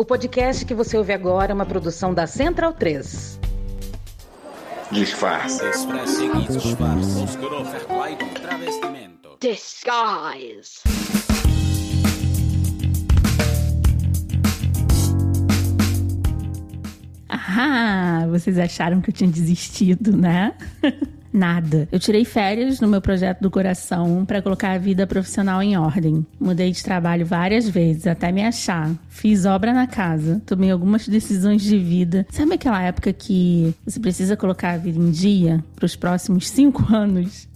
O podcast que você ouve agora é uma produção da Central 3. Disfarce. Disguise. Ah, vocês acharam que eu tinha desistido, né? Nada. Eu tirei férias no meu projeto do coração para colocar a vida profissional em ordem. Mudei de trabalho várias vezes até me achar. Fiz obra na casa, tomei algumas decisões de vida. Sabe aquela época que você precisa colocar a vida em dia para os próximos cinco anos?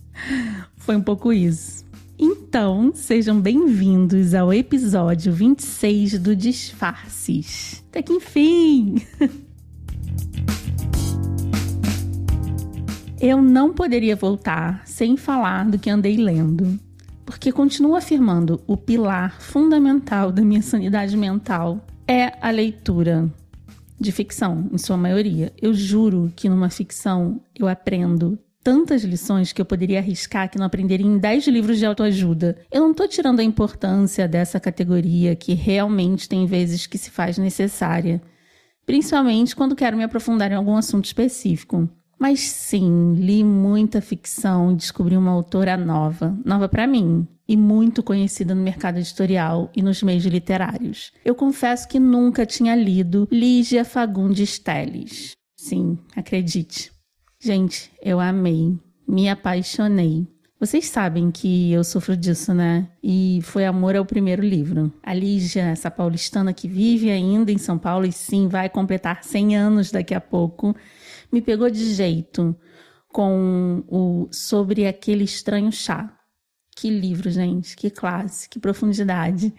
Foi um pouco isso. Então, sejam bem-vindos ao episódio 26 do Disfarces. Até que enfim! Eu não poderia voltar sem falar do que andei lendo, porque continuo afirmando o pilar fundamental da minha sanidade mental é a leitura de ficção, em sua maioria. Eu juro que numa ficção eu aprendo tantas lições que eu poderia arriscar que não aprenderia em 10 livros de autoajuda. Eu não estou tirando a importância dessa categoria que realmente tem vezes que se faz necessária, principalmente quando quero me aprofundar em algum assunto específico. Mas sim, li muita ficção e descobri uma autora nova, nova para mim, e muito conhecida no mercado editorial e nos meios literários. Eu confesso que nunca tinha lido Lígia Fagundes Telles. Sim, acredite. Gente, eu amei, me apaixonei. Vocês sabem que eu sofro disso, né? E foi amor ao primeiro livro. A Lígia, essa paulistana que vive ainda em São Paulo e sim vai completar 100 anos daqui a pouco, me pegou de jeito com o sobre aquele estranho chá. Que livro, gente, que classe, que profundidade,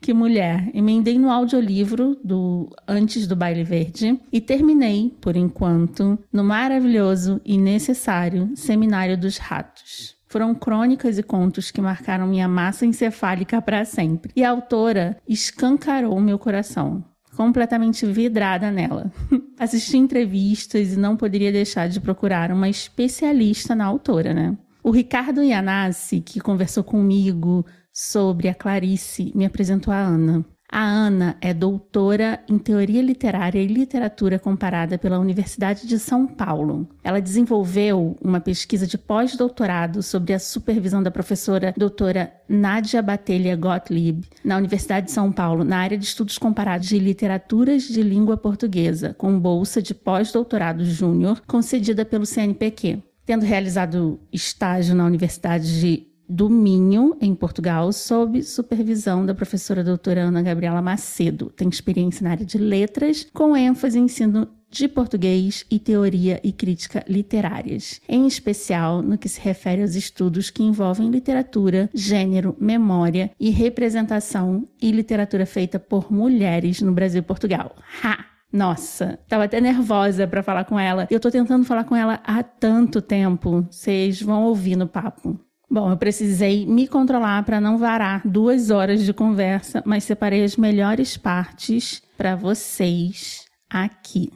que mulher. Emendei no audiolivro do Antes do Baile Verde e terminei, por enquanto, no maravilhoso e necessário Seminário dos Ratos. Foram crônicas e contos que marcaram minha massa encefálica para sempre. E a autora escancarou meu coração completamente vidrada nela. Assisti entrevistas e não poderia deixar de procurar uma especialista na autora, né? O Ricardo Yanassi, que conversou comigo sobre a Clarice, me apresentou a Ana. A Ana é doutora em teoria literária e literatura comparada pela Universidade de São Paulo. Ela desenvolveu uma pesquisa de pós-doutorado sobre a supervisão da professora doutora Nádia Batelha Gottlieb na Universidade de São Paulo, na área de estudos comparados de literaturas de língua portuguesa, com bolsa de pós-doutorado júnior concedida pelo CNPq. Tendo realizado estágio na Universidade de do Minho, em Portugal, sob supervisão da professora doutora Ana Gabriela Macedo. Tem experiência na área de letras, com ênfase em ensino de português e teoria e crítica literárias, em especial no que se refere aos estudos que envolvem literatura, gênero, memória e representação e literatura feita por mulheres no Brasil e Portugal. Ha! Nossa, tava até nervosa para falar com ela. Eu tô tentando falar com ela há tanto tempo. Vocês vão ouvir no papo. Bom, eu precisei me controlar para não varar duas horas de conversa, mas separei as melhores partes para vocês aqui.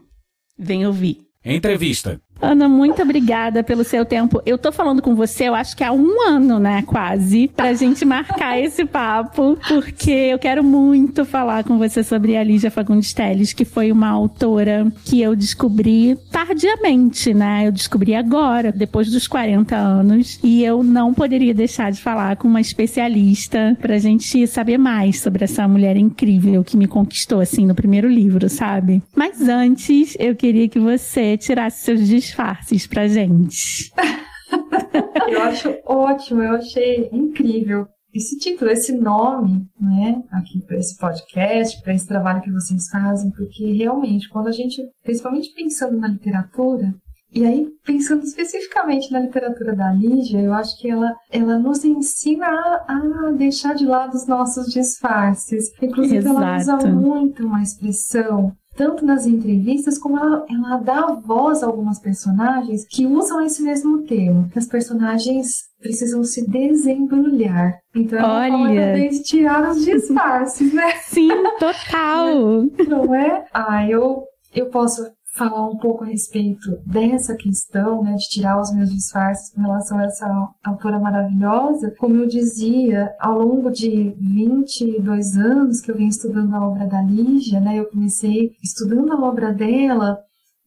Vem ouvir. Entrevista. Ana, muito obrigada pelo seu tempo. Eu tô falando com você, eu acho que há um ano, né, quase, pra gente marcar esse papo, porque eu quero muito falar com você sobre a Lígia Fagundes Telles, que foi uma autora que eu descobri tardiamente, né? Eu descobri agora, depois dos 40 anos, e eu não poderia deixar de falar com uma especialista pra gente saber mais sobre essa mulher incrível que me conquistou, assim, no primeiro livro, sabe? Mas antes, eu queria que você tirasse seus disfarces pra gente. eu acho ótimo, eu achei incrível esse título, esse nome, né, aqui para esse podcast, para esse trabalho que vocês fazem, porque realmente, quando a gente, principalmente pensando na literatura, e aí, pensando especificamente na literatura da Lígia, eu acho que ela, ela nos ensina a, a deixar de lado os nossos disfarces. Inclusive, Exato. ela usa muito uma expressão tanto nas entrevistas como ela, ela dá voz a algumas personagens que usam esse mesmo termo, que as personagens precisam se desembrulhar. Então ela Olha. fala de tirar os disfarces, né? Sim, total. Não é? Ah, eu, eu posso falar um pouco a respeito dessa questão, né, de tirar os meus disfarces com relação a essa autora maravilhosa. Como eu dizia, ao longo de 22 anos que eu venho estudando a obra da Lígia, né, eu comecei estudando a obra dela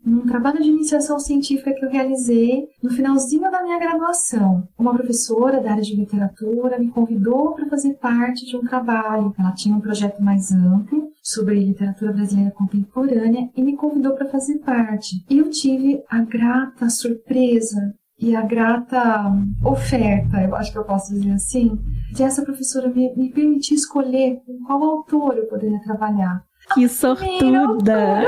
num trabalho de iniciação científica que eu realizei no finalzinho da minha graduação. Uma professora da área de literatura me convidou para fazer parte de um trabalho. Ela tinha um projeto mais amplo sobre literatura brasileira contemporânea e me convidou para fazer parte. E eu tive a grata surpresa e a grata oferta, eu acho que eu posso dizer assim, de essa professora me, me permitir escolher com qual autor eu poderia trabalhar. Que sortuda!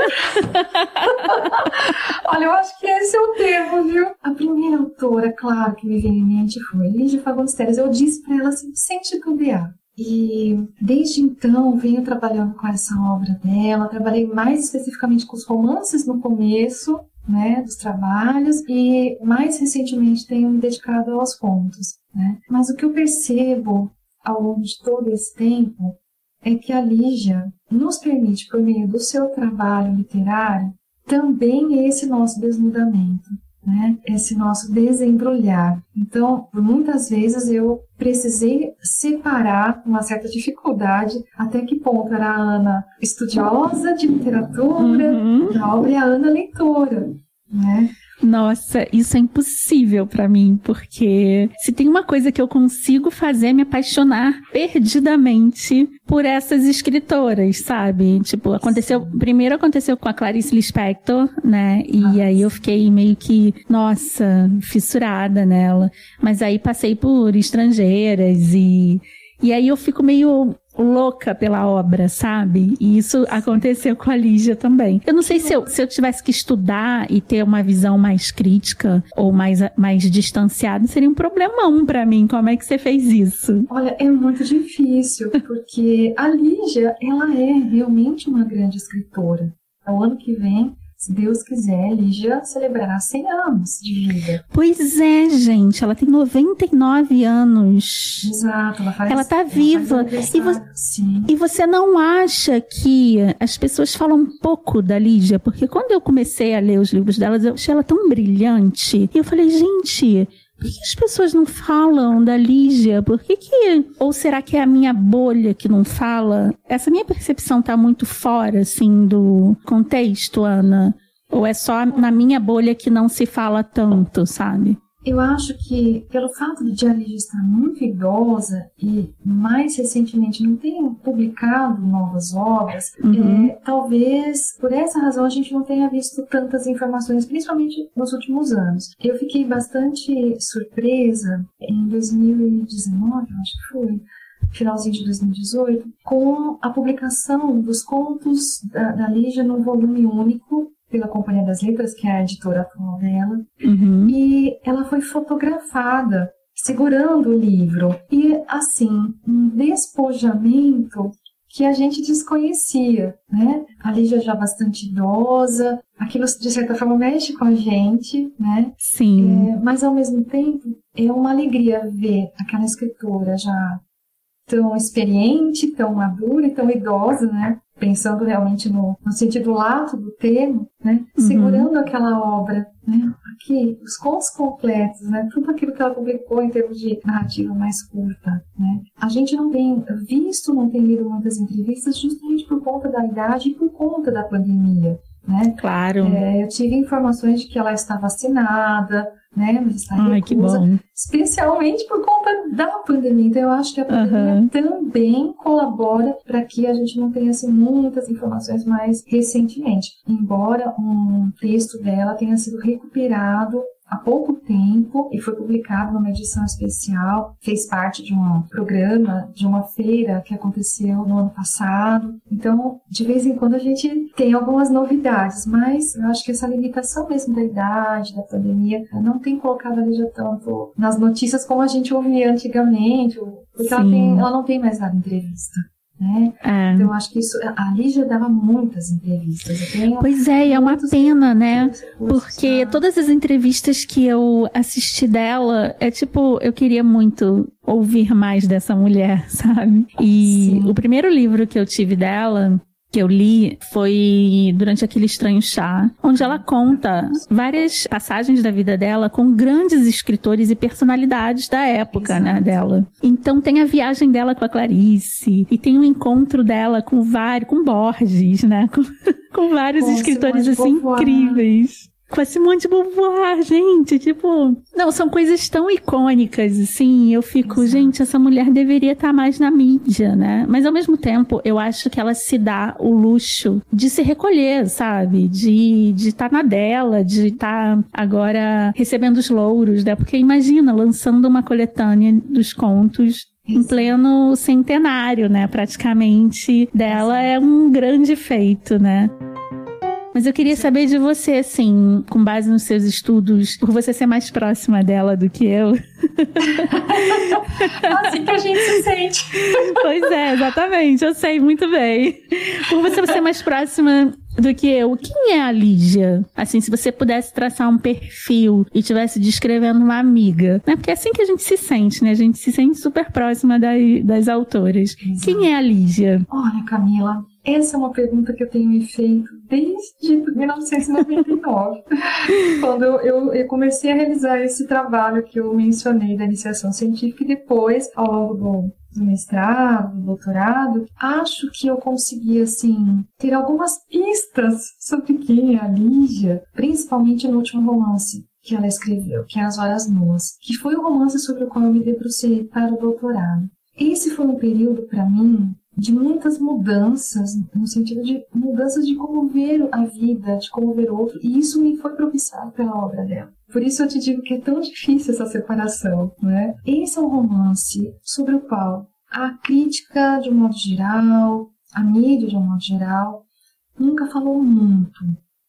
Olha, eu acho que esse é o termo, viu? A primeira autora, claro, que me veio em mente foi Lígia Fagundes. Eu disse para ela assim, sem titubear. E desde então venho trabalhando com essa obra dela. Trabalhei mais especificamente com os romances no começo, né, dos trabalhos e mais recentemente tenho me dedicado aos contos. Né? Mas o que eu percebo ao longo de todo esse tempo é que a Lígia nos permite, por meio do seu trabalho literário, também esse nosso desnudamento, né? esse nosso desembrulhar. Então, muitas vezes eu precisei separar com uma certa dificuldade até que ponto era a Ana estudiosa de literatura uhum. da obra e a Ana leitora. Né? Nossa, isso é impossível para mim, porque se tem uma coisa que eu consigo fazer é me apaixonar perdidamente por essas escritoras, sabe? Tipo, aconteceu, primeiro aconteceu com a Clarice Lispector, né? E aí eu fiquei meio que, nossa, fissurada nela. Mas aí passei por estrangeiras e e aí eu fico meio louca pela obra, sabe? E isso aconteceu com a Lígia também. Eu não sei se eu, se eu tivesse que estudar e ter uma visão mais crítica ou mais, mais distanciada, seria um problemão para mim. Como é que você fez isso? Olha, é muito difícil, porque a Lígia, ela é realmente uma grande escritora. O ano que vem se Deus quiser, Lígia celebrará 100 anos de vida. Pois é, gente, ela tem 99 anos. Exato, ela faz Ela tá viva. E, vo Sim. e você não acha que as pessoas falam um pouco da Lígia? Porque quando eu comecei a ler os livros delas, eu achei ela tão brilhante. E eu falei, gente, por que as pessoas não falam da Lígia? Por que que... Ou será que é a minha bolha que não fala? Essa minha percepção tá muito fora, assim, do contexto, Ana? Ou é só na minha bolha que não se fala tanto, sabe? Eu acho que, pelo fato de a Lígia estar muito idosa e mais recentemente não ter publicado novas obras, uhum. é, talvez por essa razão a gente não tenha visto tantas informações, principalmente nos últimos anos. Eu fiquei bastante surpresa em 2019, acho que foi, finalzinho de 2018, com a publicação dos contos da, da Lígia num volume único pela Companhia das Letras, que é a editora atual dela, uhum. e ela foi fotografada segurando o livro. E, assim, um despojamento que a gente desconhecia, né? A Lígia já bastante idosa, aquilo de certa forma mexe com a gente, né? Sim. É, mas ao mesmo tempo é uma alegria ver aquela escritora já tão experiente, tão madura e tão idosa, né? Pensando realmente no, no sentido lato do termo, né? Uhum. Segurando aquela obra, né? Aqui, os contos completos, né? Tudo aquilo que ela publicou em termos de narrativa mais curta, né? A gente não tem visto, não tem lido muitas entrevistas justamente por conta da idade e por conta da pandemia, né? Claro. É, eu tive informações de que ela está vacinada, né? Mas está Ai, que bom. especialmente por conta da pandemia. Então eu acho que a pandemia uhum. também colabora para que a gente não tenha assim, muitas informações mais recentemente. Embora um texto dela tenha sido recuperado há pouco tempo e foi publicado numa edição especial, fez parte de um programa, de uma feira que aconteceu no ano passado. Então, de vez em quando a gente tem algumas novidades, mas eu acho que essa limitação mesmo da idade, da pandemia, não tem colocado ali já tanto nas notícias como a gente ouvia antigamente, porque ela, tem, ela não tem mais dado entrevista. Né? É. Então, acho que isso. A Lígia dava muitas entrevistas. pois é, e é uma pena, né? Porque todas as entrevistas que eu assisti dela, é tipo, eu queria muito ouvir mais dessa mulher, sabe? E Sim. o primeiro livro que eu tive dela que eu li foi durante aquele estranho chá, onde ela conta várias passagens da vida dela com grandes escritores e personalidades da época, né, Exato. né, dela. Então tem a viagem dela com a Clarice e tem o encontro dela com vários, com Borges, né, com, com vários com escritores assim incríveis com a Simone de Beauvoir, gente, tipo, não, são coisas tão icônicas, assim, eu fico, Exato. gente, essa mulher deveria estar mais na mídia, né? Mas ao mesmo tempo, eu acho que ela se dá o luxo de se recolher, sabe? De de estar tá na dela, de estar tá agora recebendo os louros, né? Porque imagina, lançando uma coletânea dos contos em pleno centenário, né? Praticamente dela é um grande feito, né? Mas eu queria saber de você, assim, com base nos seus estudos, por você ser mais próxima dela do que eu. assim que a gente se sente. Pois é, exatamente, eu sei muito bem. Por você ser mais próxima do que eu. Quem é a Lígia? Assim, se você pudesse traçar um perfil e tivesse descrevendo uma amiga, né? Porque é assim que a gente se sente, né? A gente se sente super próxima das, das autoras. Exato. Quem é a Lígia? Olha, Camila, essa é uma pergunta que eu tenho me feito desde 1999, quando eu, eu, eu, comecei a realizar esse trabalho que eu mencionei da iniciação científica e depois, ao longo do, do mestrado, do doutorado, acho que eu consegui, assim, ter algumas pistas sobre quem é a Lígia, principalmente no último romance que ela escreveu, que é As Horas Nuas, que foi o romance sobre o qual eu me debrucei para o doutorado. Esse foi um período para mim de muitas mudanças, no sentido de mudanças de como ver a vida, de como ver o outro, e isso me foi propiciado pela obra dela. Por isso eu te digo que é tão difícil essa separação, né? Esse é um romance sobre o qual a crítica, de um modo geral, a mídia, de um modo geral, nunca falou muito,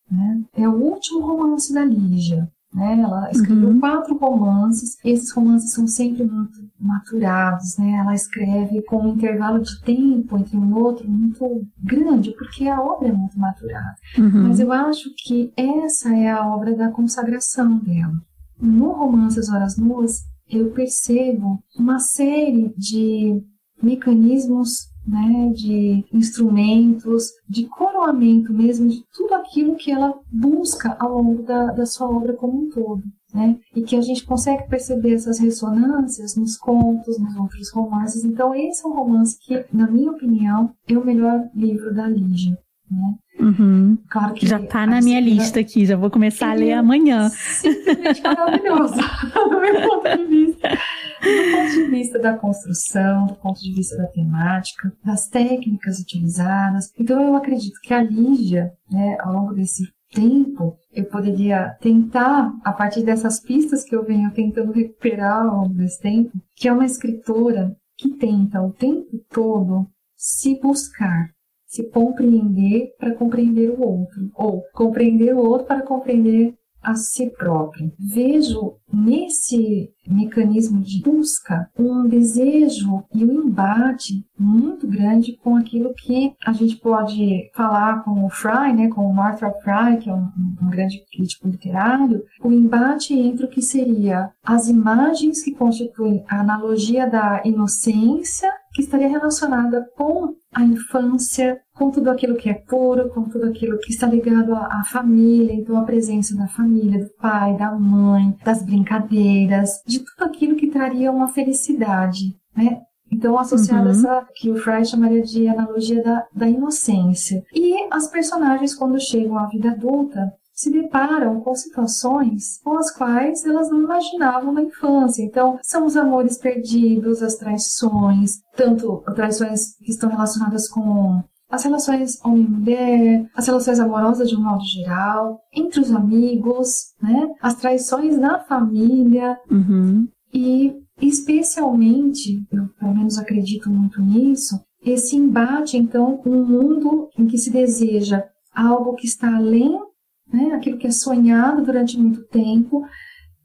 né? É o último romance da Lígia, né? Ela escreveu uhum. quatro romances, esses romances são sempre muito maturados, né? Ela escreve com um intervalo de tempo entre um outro muito grande, porque a obra é muito maturada. Uhum. Mas eu acho que essa é a obra da consagração dela. No romance As Horas Nuas, eu percebo uma série de mecanismos né, de instrumentos, de coroamento mesmo, de tudo aquilo que ela busca ao longo da, da sua obra como um todo. Né? E que a gente consegue perceber essas ressonâncias nos contos, nos outros romances. Então, esse é um romance que, na minha opinião, é o melhor livro da Lígia. Né? Uhum. Claro que já está na minha lista aqui, já vou começar a ler amanhã. Simplesmente maravilhoso, do meu ponto de vista. Do ponto de vista da construção, do ponto de vista da temática, das técnicas utilizadas. Então eu acredito que a Lígia, né, ao longo desse tempo, eu poderia tentar, a partir dessas pistas que eu venho tentando recuperar ao longo desse tempo, que é uma escritora que tenta o tempo todo se buscar, se compreender para compreender o outro, ou compreender o outro para compreender a si próprio. Vejo nesse mecanismo de busca um desejo e um embate muito grande com aquilo que a gente pode falar com o Fry, né, com o Northrop Fry, que é um, um grande crítico literário, o embate entre o que seria as imagens que constituem a analogia da inocência que estaria relacionada com a infância, com tudo aquilo que é puro, com tudo aquilo que está ligado à, à, família, então a presença da família, do pai, da mãe, das brincadeiras, de tudo aquilo que traria uma felicidade, né? Então, associado uhum. a essa que o Fry chamaria de analogia da, da inocência. E as personagens, quando chegam à vida adulta, se deparam com situações com as quais elas não imaginavam na infância. Então, são os amores perdidos, as traições, tanto traições que estão relacionadas com as relações homem-mulher, as relações amorosas de um modo geral, entre os amigos, né? As traições na família. Uhum. E especialmente, eu pelo menos acredito muito nisso, esse embate então com um mundo em que se deseja algo que está além né? aquilo que é sonhado durante muito tempo,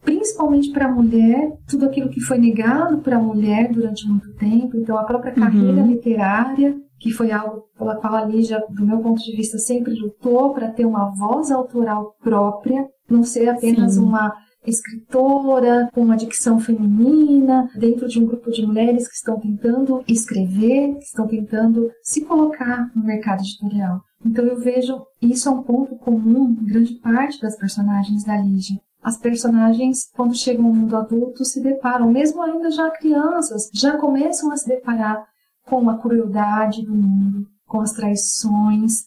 principalmente para a mulher, tudo aquilo que foi negado para a mulher durante muito tempo, então a própria uhum. carreira uhum. literária, que foi algo pela qual a Lígia, do meu ponto de vista, sempre lutou para ter uma voz autoral própria, não ser apenas Sim. uma escritora com uma dicção feminina, dentro de um grupo de mulheres que estão tentando escrever, que estão tentando se colocar no mercado editorial. Então eu vejo isso é um ponto comum em grande parte das personagens da Lígia. As personagens, quando chegam ao mundo adulto, se deparam, mesmo ainda já crianças, já começam a se deparar com a crueldade do mundo, com as traições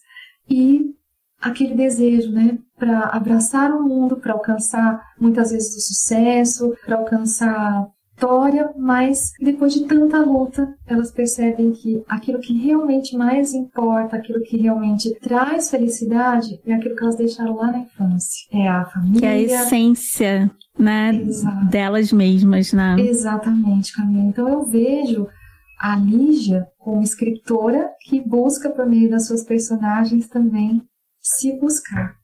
e aquele desejo, né, para abraçar o mundo, para alcançar muitas vezes o sucesso, para alcançar vitória, mas depois de tanta luta, elas percebem que aquilo que realmente mais importa, aquilo que realmente traz felicidade, é aquilo que elas deixaram lá na infância. É a família. Que é a essência, né, Exato. delas mesmas, né? Exatamente, Camila. Então eu vejo a Lígia como escritora que busca por meio das suas personagens também se buscar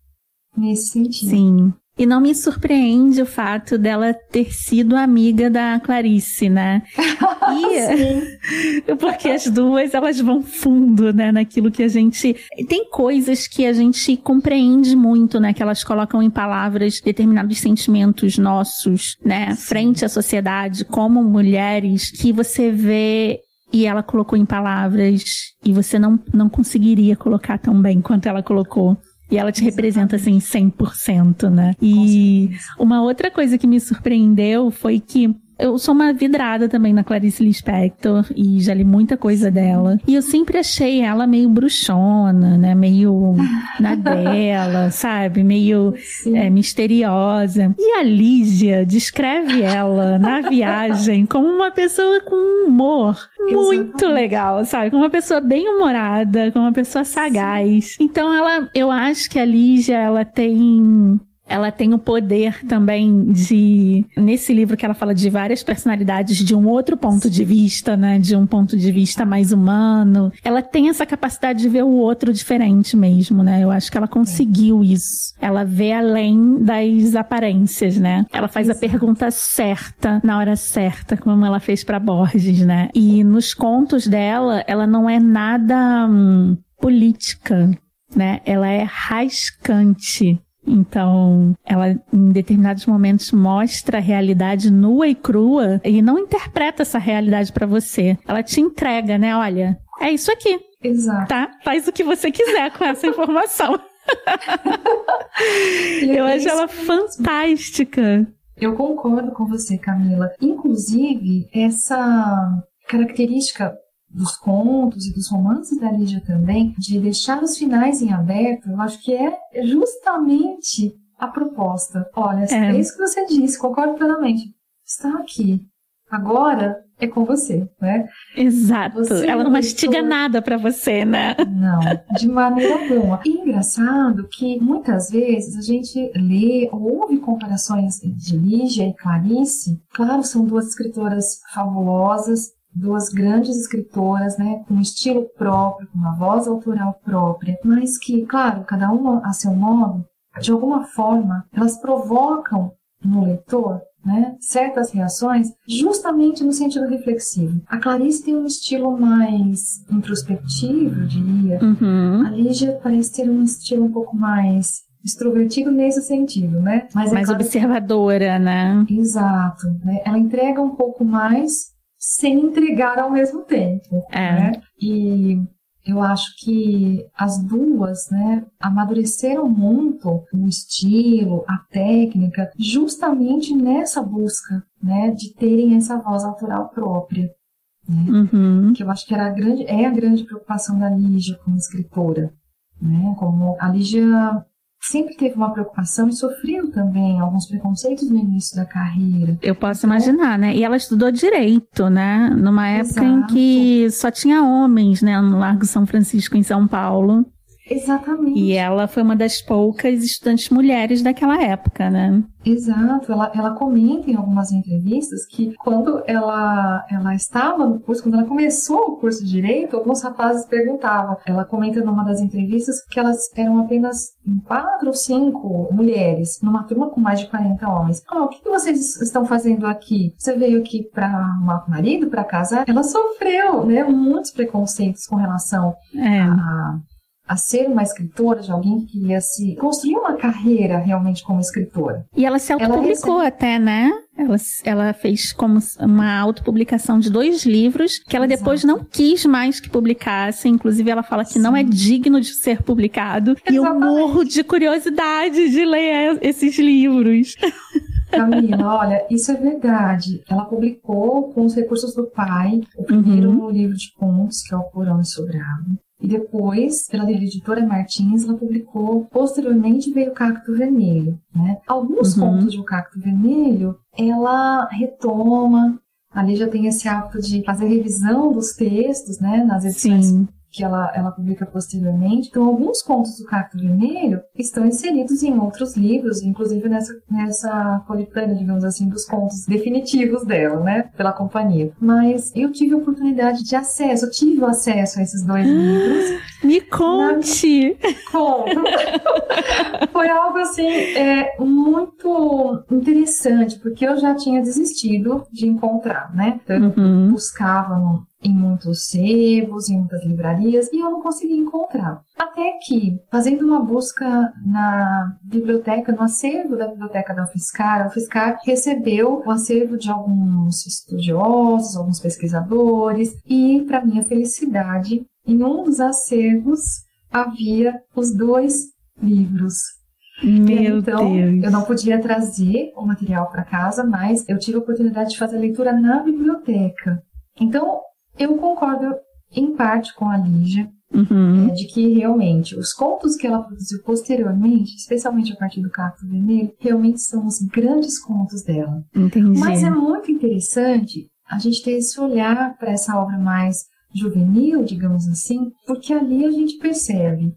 nesse sentido. Sim. E não me surpreende o fato dela ter sido amiga da Clarice, né? E porque as duas elas vão fundo, né, naquilo que a gente tem coisas que a gente compreende muito, né, que elas colocam em palavras determinados sentimentos nossos, né, frente à sociedade como mulheres que você vê e ela colocou em palavras e você não, não conseguiria colocar tão bem quanto ela colocou. E ela te representa assim 100%, né? E uma outra coisa que me surpreendeu foi que eu sou uma vidrada também na Clarice Lispector e já li muita coisa dela. E eu sempre achei ela meio bruxona, né? Meio na dela, sabe? Meio é, misteriosa. E a Lígia descreve ela na viagem como uma pessoa com humor muito Exatamente. legal, sabe? Com uma pessoa bem humorada, com uma pessoa sagaz. Sim. Então ela, eu acho que a Lígia, ela tem ela tem o poder também de nesse livro que ela fala de várias personalidades de um outro ponto de vista, né, de um ponto de vista mais humano. Ela tem essa capacidade de ver o outro diferente mesmo, né? Eu acho que ela conseguiu isso. Ela vê além das aparências, né? Ela faz a pergunta certa na hora certa, como ela fez para Borges, né? E nos contos dela, ela não é nada hum, política, né? Ela é rascante. Então, ela em determinados momentos mostra a realidade nua e crua e não interpreta essa realidade para você. Ela te entrega, né? Olha, é isso aqui. Exato. Tá? Faz o que você quiser com essa informação. Eu acho ela fantástica. Eu concordo com você, Camila. Inclusive, essa característica dos contos e dos romances da Lígia também, de deixar os finais em aberto, eu acho que é justamente a proposta. Olha, é, é isso que você disse, concordo plenamente. Está aqui. Agora é com você, né? Exato. Você Ela não mastiga nada para você, né? Não, de maneira alguma. E engraçado que muitas vezes a gente lê ou ouve comparações de Lígia e Clarice. Claro, são duas escritoras fabulosas, duas grandes escritoras, né, com um estilo próprio, com uma voz autoral própria, mas que, claro, cada uma a seu modo, de alguma forma, elas provocam no leitor né, certas reações, justamente no sentido reflexivo. A Clarice tem um estilo mais introspectivo, eu diria. Uhum. A Lígia parece ter um estilo um pouco mais extrovertido nesse sentido, né? Mas é mais claro observadora, né? Exato. Né? Ela entrega um pouco mais sem entregar ao mesmo tempo. É. Né? E eu acho que as duas, né, amadureceram muito o estilo, a técnica, justamente nessa busca, né, de terem essa voz autoral própria. Né? Uhum. Que eu acho que era a grande, é a grande preocupação da Lígia como escritora. Né? Como a Lígia sempre teve uma preocupação e sofreu também alguns preconceitos no início da carreira. Eu posso imaginar, né? E ela estudou direito, né? Numa época Exato. em que só tinha homens, né? No Largo São Francisco, em São Paulo. Exatamente. E ela foi uma das poucas estudantes mulheres daquela época, né? Exato. Ela, ela comenta em algumas entrevistas que quando ela, ela estava no curso, quando ela começou o curso de Direito, alguns rapazes perguntavam. Ela comenta numa das entrevistas que elas eram apenas quatro ou cinco mulheres, numa turma com mais de 40 homens. Ah, o que, que vocês estão fazendo aqui? Você veio aqui para arrumar marido, para casar? Ela sofreu, né? Muitos preconceitos com relação é. a a ser uma escritora, de alguém que queria se construir uma carreira realmente como escritora. E ela se autopublicou recebe... até, né? Ela, ela fez como uma autopublicação de dois livros que ela Exato. depois não quis mais que publicasse. Inclusive, ela fala que Sim. não é digno de ser publicado. Exatamente. E eu morro de curiosidade de ler esses livros. Camila, olha, isso é verdade. Ela publicou com os recursos do pai o primeiro uhum. livro de contos, que é o Porão e Sobrado. E depois, pela editora Martins, ela publicou, posteriormente veio o Cacto Vermelho. Né? Alguns uhum. contos de O Cacto Vermelho, ela retoma, ali já tem esse hábito de fazer revisão dos textos, né, nas edições Sim que ela, ela publica posteriormente. Então, alguns contos do Cacto Vermelho estão inseridos em outros livros, inclusive nessa, nessa coletânea, digamos assim, dos contos definitivos dela, né, pela companhia. Mas eu tive a oportunidade de acesso, eu tive o acesso a esses dois livros. Me conte! Na... Conto! Foi algo, assim, é, muito interessante, porque eu já tinha desistido de encontrar, né? Então, eu uhum. buscava no, em muitos sebos, em muitas livrarias, e eu não consegui encontrar. Até que, fazendo uma busca na biblioteca, no acervo da biblioteca da UFSCar, a UFSCar recebeu o acervo de alguns estudiosos, alguns pesquisadores, e, para minha felicidade, em um dos acervos havia os dois livros meu então, Deus. eu não podia trazer o material para casa, mas eu tive a oportunidade de fazer a leitura na biblioteca. Então, eu concordo em parte com a Lígia, uhum. é, de que realmente os contos que ela produziu posteriormente, especialmente a partir do Cacto Vermelho, realmente são os grandes contos dela. Entendi. Mas é muito interessante a gente ter esse olhar para essa obra mais juvenil, digamos assim, porque ali a gente percebe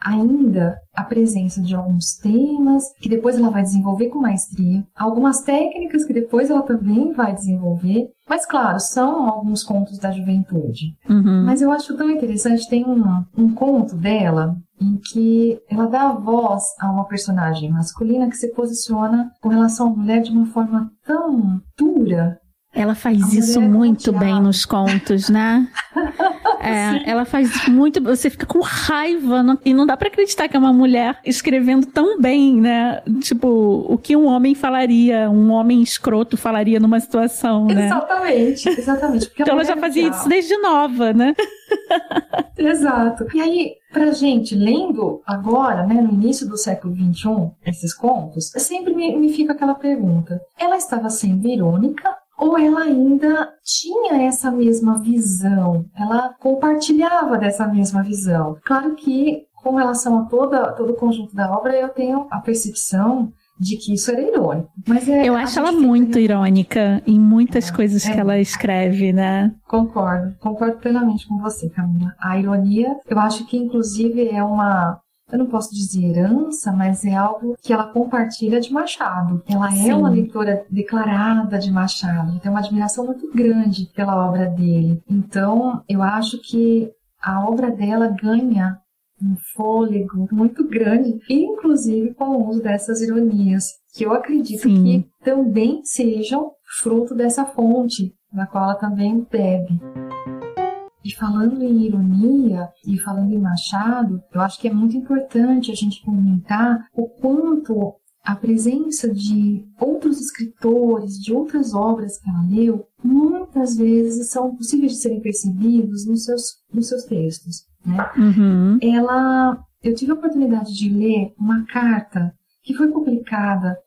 ainda a presença de alguns temas que depois ela vai desenvolver com maestria, algumas técnicas que depois ela também vai desenvolver, mas claro, são alguns contos da juventude. Uhum. Mas eu acho tão interessante, tem um, um conto dela em que ela dá voz a uma personagem masculina que se posiciona com relação à mulher de uma forma tão dura, ela faz isso muito bem nos contos, né? É, ela faz muito. Você fica com raiva não, e não dá para acreditar que é uma mulher escrevendo tão bem, né? Tipo, o que um homem falaria, um homem escroto falaria numa situação, né? Exatamente, exatamente. então ela já é fazia isso desde nova, né? Exato. E aí, pra gente, lendo agora, né, no início do século XXI, esses contos, sempre me, me fica aquela pergunta: ela estava sendo irônica ou ela ainda tinha essa mesma visão, ela compartilhava dessa mesma visão. Claro que, com relação a toda, todo o conjunto da obra, eu tenho a percepção de que isso era irônico. Mas é, eu acho ela muito irônica em muitas é, coisas é, que ela escreve, né? Concordo, concordo plenamente com você, Camila. A ironia, eu acho que inclusive é uma eu não posso dizer herança, mas é algo que ela compartilha de Machado. Ela é Sim. é uma leitora declarada de Machado, tem uma admiração muito grande pela obra dele. Então, eu acho que a obra dela ganha um fôlego muito grande, inclusive com o uso dessas ironias, que eu acredito Sim. que também sejam fruto dessa fonte, da qual ela também bebe. E falando em ironia e falando em Machado, eu acho que é muito importante a gente comentar o quanto a presença de outros escritores, de outras obras que ela leu, muitas vezes são possíveis de serem percebidos nos seus, nos seus textos. Né? Uhum. Ela, eu tive a oportunidade de ler uma carta que foi publicada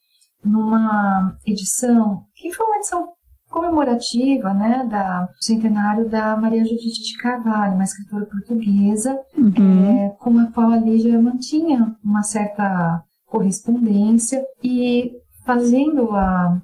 numa edição que foi uma edição comemorativa né, da, do centenário da Maria Judite de Carvalho, uma escritora portuguesa, uhum. é, com a qual a Lígia mantinha uma certa correspondência e fazendo a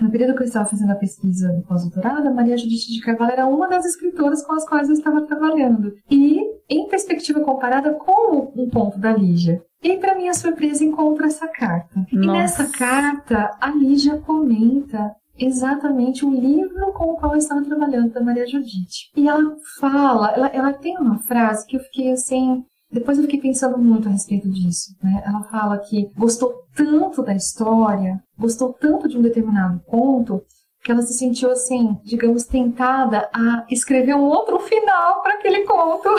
no período que eu estava fazendo a pesquisa do pós-doutorado, a Maria Judite de Carvalho era uma das escritoras com as quais eu estava trabalhando. E, em perspectiva comparada com um ponto da Lígia. E, para minha surpresa, encontro essa carta. Nossa. E nessa carta, a Lígia comenta exatamente o livro com o qual eu estava trabalhando, da Maria Judite. E ela fala, ela, ela tem uma frase que eu fiquei assim. Depois eu fiquei pensando muito a respeito disso. Né? Ela fala que gostou tanto da história, gostou tanto de um determinado conto, que ela se sentiu assim, digamos, tentada a escrever um outro final para aquele conto.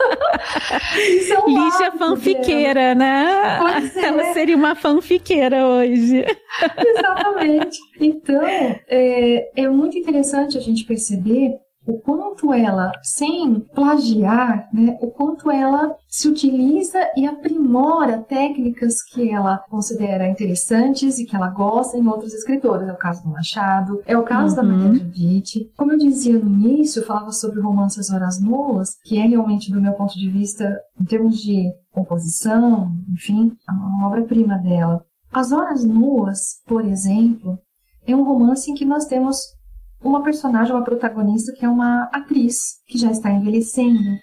Isso é um Lígia fanfiqueira, dela. né? Pois é. Ela seria uma fanfiqueira hoje. Exatamente. Então, é, é muito interessante a gente perceber o quanto ela, sem plagiar, né, o quanto ela se utiliza e aprimora técnicas que ela considera interessantes e que ela gosta em outros escritores. É o caso do Machado, é o caso uhum. da Maria Judite. Como eu dizia no início, eu falava sobre o romance As Horas Nuas, que é realmente, do meu ponto de vista, em termos de composição, enfim, uma obra-prima dela. As Horas Nuas, por exemplo, é um romance em que nós temos uma personagem, uma protagonista que é uma atriz que já está envelhecendo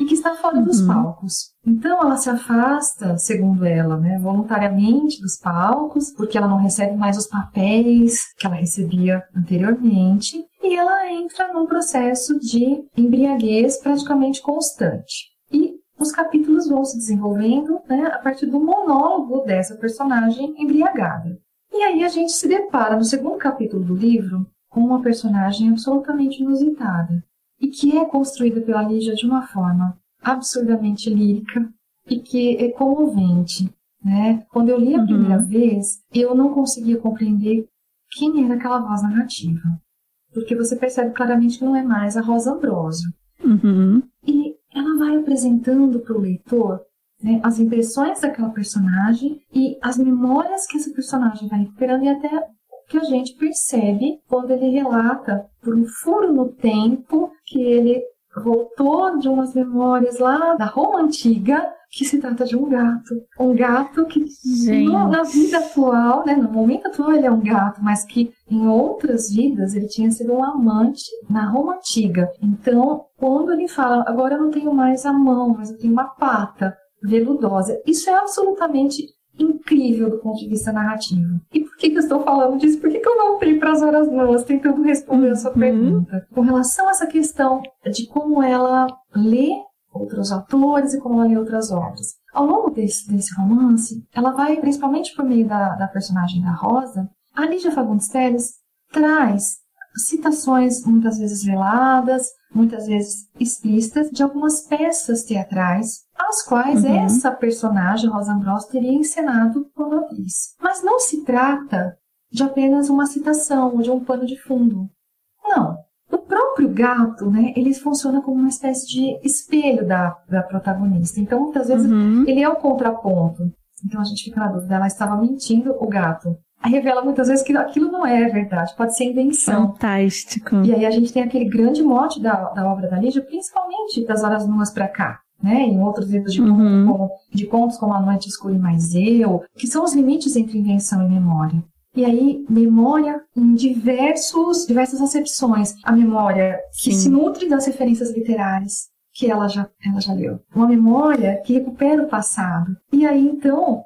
e que está fora uhum. dos palcos. Então ela se afasta, segundo ela, né, voluntariamente dos palcos, porque ela não recebe mais os papéis que ela recebia anteriormente, e ela entra num processo de embriaguez praticamente constante. E os capítulos vão se desenvolvendo né, a partir do monólogo dessa personagem embriagada. E aí a gente se depara no segundo capítulo do livro com uma personagem absolutamente inusitada e que é construída pela Lígia de uma forma absurdamente lírica e que é comovente. Né? Quando eu li a uhum. primeira vez, eu não conseguia compreender quem era aquela voz narrativa. Porque você percebe claramente que não é mais a Rosa Ambrosio. Uhum. E ela vai apresentando para o leitor né, as impressões daquela personagem e as memórias que essa personagem vai recuperando e até que a gente percebe quando ele relata por um furo no tempo que ele voltou de umas memórias lá da Roma antiga que se trata de um gato. Um gato que no, na vida atual, né, no momento atual ele é um gato, mas que em outras vidas ele tinha sido um amante na Roma antiga. Então, quando ele fala, agora eu não tenho mais a mão, mas eu tenho uma pata veludosa, isso é absolutamente incrível do ponto de vista narrativo. E por que, que eu estou falando disso? Por que, que eu voltei para as horas nuas tentando responder a sua uhum. pergunta? Com relação a essa questão de como ela lê outros autores e como ela lê outras obras. Ao longo desse, desse romance, ela vai, principalmente por meio da, da personagem da Rosa, a Lígia Fagundes Telles traz citações muitas vezes veladas, muitas vezes explícitas, de algumas peças teatrais, as quais uhum. essa personagem, Rosa Ambrose, teria encenado quando atriz. Mas não se trata de apenas uma citação ou de um pano de fundo. Não. O próprio gato, né, ele funciona como uma espécie de espelho da, da protagonista. Então, muitas vezes, uhum. ele é o contraponto. Então, a gente fica na dúvida, ela estava mentindo, o gato revela muitas vezes que aquilo não é verdade, pode ser invenção. Fantástico. E aí a gente tem aquele grande mote da, da obra da Lígia, principalmente das horas nuas para cá. Né, em outros livros de, uhum. contos, como, de contos como A Noite Escura e Mais Eu, que são os limites entre invenção e memória. E aí, memória em diversos, diversas acepções. A memória que Sim. se nutre das referências literárias que ela já, ela já leu. Uma memória que recupera o passado. E aí, então,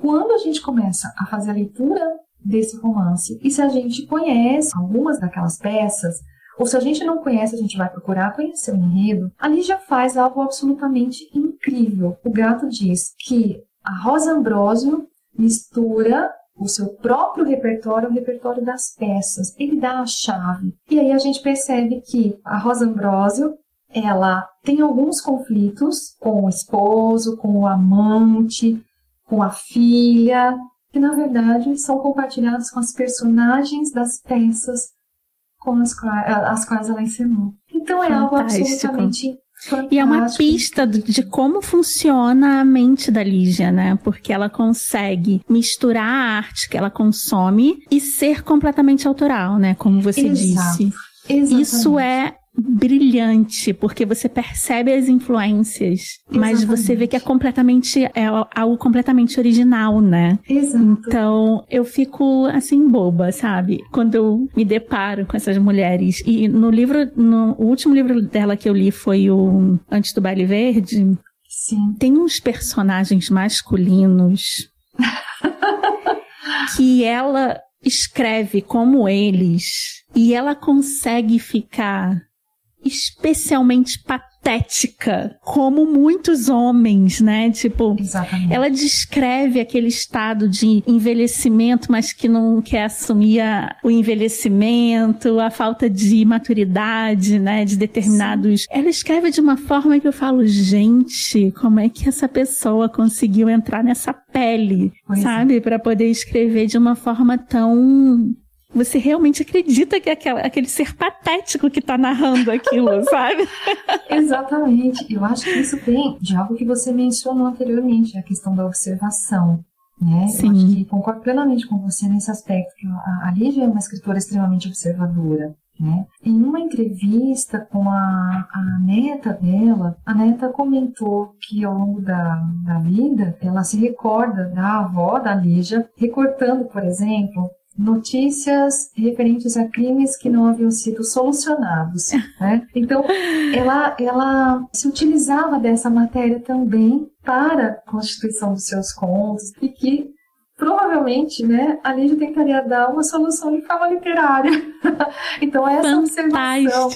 quando a gente começa a fazer a leitura desse romance, e se a gente conhece algumas daquelas peças, ou se a gente não conhece, a gente vai procurar conhecer o enredo, ali já faz algo absolutamente incrível. O gato diz que a Rosa Ambrosio mistura o seu próprio repertório ao repertório das peças. Ele dá a chave. E aí a gente percebe que a Rosa Ambrosio, ela tem alguns conflitos com o esposo, com o amante, com a filha, que na verdade são compartilhados com as personagens das peças com as quais, as quais ela ensinou. Então é Fantástico. algo absolutamente Fantástico. E é uma pista de como funciona a mente da Lígia, né? Porque ela consegue misturar a arte que ela consome e ser completamente autoral, né? Como você Exato. disse. Exatamente. Isso é brilhante, porque você percebe as influências, Exatamente. mas você vê que é completamente é algo completamente original, né? Exato. Então, eu fico assim boba, sabe? Quando eu me deparo com essas mulheres. E no livro, no o último livro dela que eu li foi o Antes do Baile Verde. Sim. Tem uns personagens masculinos que ela escreve como eles e ela consegue ficar especialmente patética, como muitos homens, né? Tipo, Exatamente. ela descreve aquele estado de envelhecimento, mas que não quer assumir a, o envelhecimento, a falta de maturidade, né? De determinados. Sim. Ela escreve de uma forma que eu falo, gente, como é que essa pessoa conseguiu entrar nessa pele, pois é. sabe? É. Para poder escrever de uma forma tão você realmente acredita que é aquela, aquele ser patético que está narrando aquilo, sabe? Exatamente. Eu acho que isso vem de algo que você mencionou anteriormente, a questão da observação. Né? Sim. Eu acho que concordo plenamente com você nesse aspecto, que a, a Lívia é uma escritora extremamente observadora. Né? Em uma entrevista com a, a, neta dela, a neta comentou que ao longo da, da vida ela se recorda da avó da Lígia, recortando, por exemplo, notícias referentes a crimes que não haviam sido solucionados. Né? Então, ela, ela se utilizava dessa matéria também para a constituição dos seus contos e que provavelmente, né, a Lígia tentaria dar uma solução de forma literária. então, essa Fantástico. observação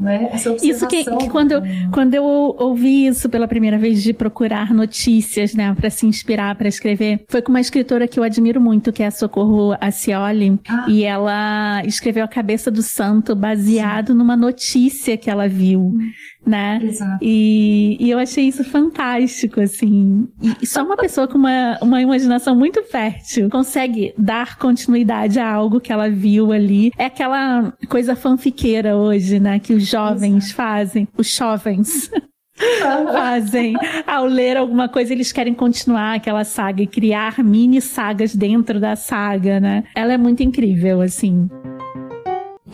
né? isso que, que, quando, eu, quando eu ouvi isso pela primeira vez de procurar notícias, né, para se inspirar para escrever, foi com uma escritora que eu admiro muito, que é a Socorro Acioli, ah. e ela escreveu A Cabeça do Santo baseado Sim. numa notícia que ela viu. Né? Exato. E, e eu achei isso fantástico, assim. E só uma pessoa com uma, uma imaginação muito fértil consegue dar continuidade a algo que ela viu ali. É aquela coisa fanfiqueira hoje, né? Que os jovens Exato. fazem, os jovens. fazem ao ler alguma coisa eles querem continuar aquela saga e criar mini sagas dentro da saga, né? Ela é muito incrível, assim.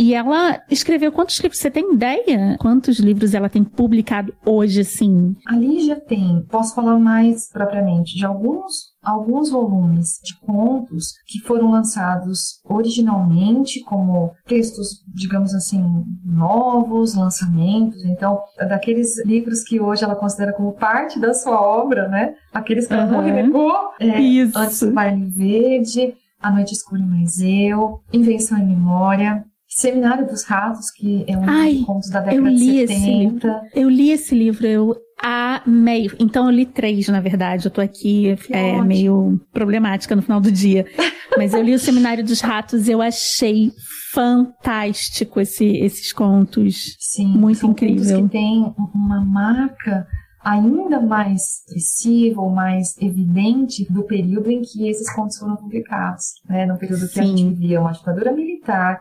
E ela escreveu quantos livros? Você tem ideia? Quantos livros ela tem publicado hoje, sim? A Lígia tem, posso falar mais propriamente, de alguns alguns volumes de contos que foram lançados originalmente como textos, digamos assim, novos, lançamentos. Então, daqueles livros que hoje ela considera como parte da sua obra, né? Aqueles que ela não renegou. É, Isso. Antes do Baile Verde, A Noite Escura e Mais Eu, Invenção em Memória. Seminário dos Ratos, que é um Ai, dos contos da década eu li de 70. Esse livro. Eu li esse livro, eu amei. Então eu li três, na verdade. Eu tô aqui é, meio problemática no final do dia. Mas eu li o Seminário dos Ratos e eu achei fantástico esse, esses contos. Sim, muito são incrível. Contos que tem uma marca ainda mais expressiva ou mais evidente do período em que esses contos foram publicados, né? No período Sim. que a gente vivia uma ditadura militar,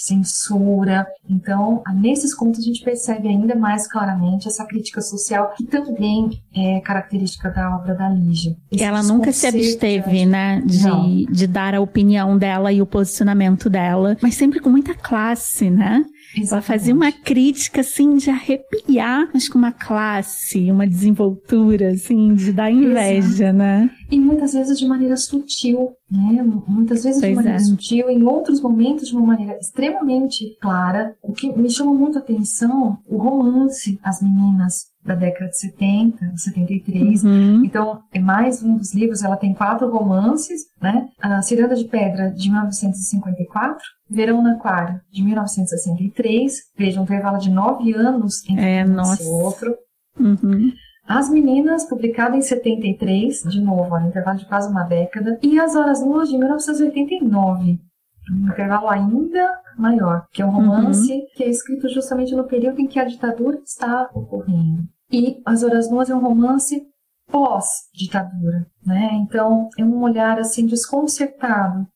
censura. Então, nesses contos a gente percebe ainda mais claramente essa crítica social que também é característica da obra da Lígia. Esses Ela nunca se absteve, né, de, de dar a opinião dela e o posicionamento dela, mas sempre com muita classe, né? Exatamente. Ela fazia uma crítica, assim, de arrepiar, mas com uma classe, uma desenvoltura, assim, de dar inveja, Exato. né? E muitas vezes de maneira sutil, né? Muitas vezes pois de maneira é. sutil, em outros momentos de uma maneira extremamente clara. O que me chama muito a atenção, o romance As Meninas da década de 70, 73. Uhum. Então, é mais um dos livros, ela tem quatro romances, né? A Ciranda de Pedra, de 1954, Verão no Aquário, de 1963. Veja, um intervalo de nove anos entre é, um nossa. e outro. Uhum. As Meninas, publicado em 73, de novo, um intervalo de quase uma década. E As Horas Nuas, de 1989 um intervalo ainda maior, que é um romance uhum. que é escrito justamente no período em que a ditadura está ocorrendo. E As Horas Nuas é um romance pós-ditadura, né? Então é um olhar assim desconcertado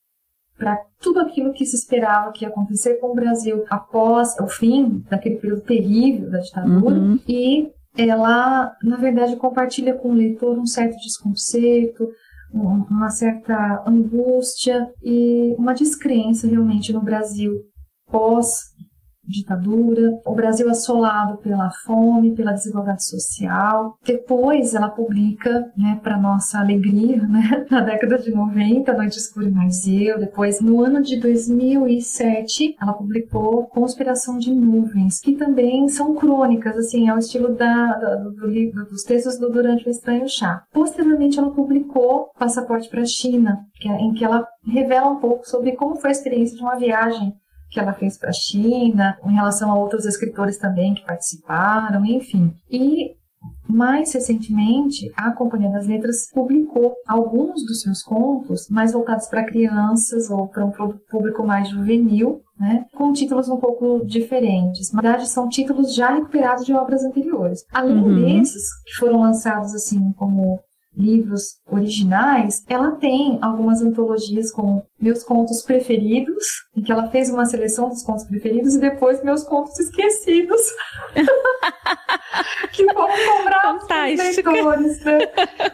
para tudo aquilo que se esperava que ia acontecer com o Brasil após o fim daquele período terrível da ditadura uhum. e ela, na verdade, compartilha com o leitor um certo desconcerto, uma certa angústia e uma descrença realmente no Brasil pós ditadura, o Brasil assolado pela fome, pela desigualdade social. Depois ela publica, né, para nossa alegria, né, na década de 90, Noite Escura e Mais Eu. Depois, no ano de 2007, ela publicou Conspiração de Nuvens, que também são crônicas, assim, é o estilo da, da do livro, dos textos do Durante o Estranho Chá. Posteriormente, ela publicou Passaporte para a China, é, em que ela revela um pouco sobre como foi a experiência de uma viagem que ela fez para a China, em relação a outros escritores também que participaram, enfim. E mais recentemente, a Companhia das Letras publicou alguns dos seus contos mais voltados para crianças ou para um público mais juvenil, né, com títulos um pouco diferentes. Na verdade, são títulos já recuperados de obras anteriores. Além uhum. desses, que foram lançados assim como livros originais, ela tem algumas antologias com meus contos preferidos, em que ela fez uma seleção dos contos preferidos e depois meus contos esquecidos. que vão cobrar os leitores, né?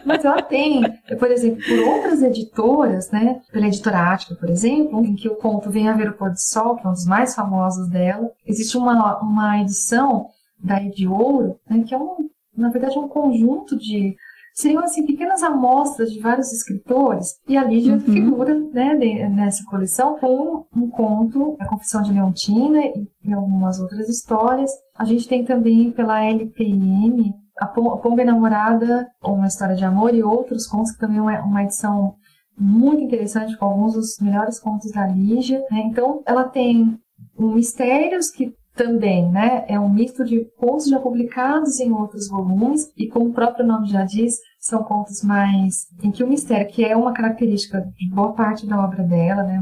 Mas ela tem, por exemplo, por outras editoras, né? Pela editora Ática, por exemplo, em que o conto Vem a Ver o Pôr do Sol, que é um dos mais famosos dela. Existe uma, uma edição da Ed Ouro, né, que é um, na verdade, um conjunto de seriam assim pequenas amostras de vários escritores e a Lídia uhum. figura né, nessa coleção com um conto, a Confissão de Leontina e algumas outras histórias. A gente tem também pela LPM a Pomba Enamorada, uma história de amor e outros contos que também é uma edição muito interessante com alguns dos melhores contos da Lígia. Né? Então ela tem um mistérios que também, né? É um misto de contos já publicados em outros volumes e, como o próprio nome já diz, são contos mais em que o mistério, que é uma característica de boa parte da obra dela, né?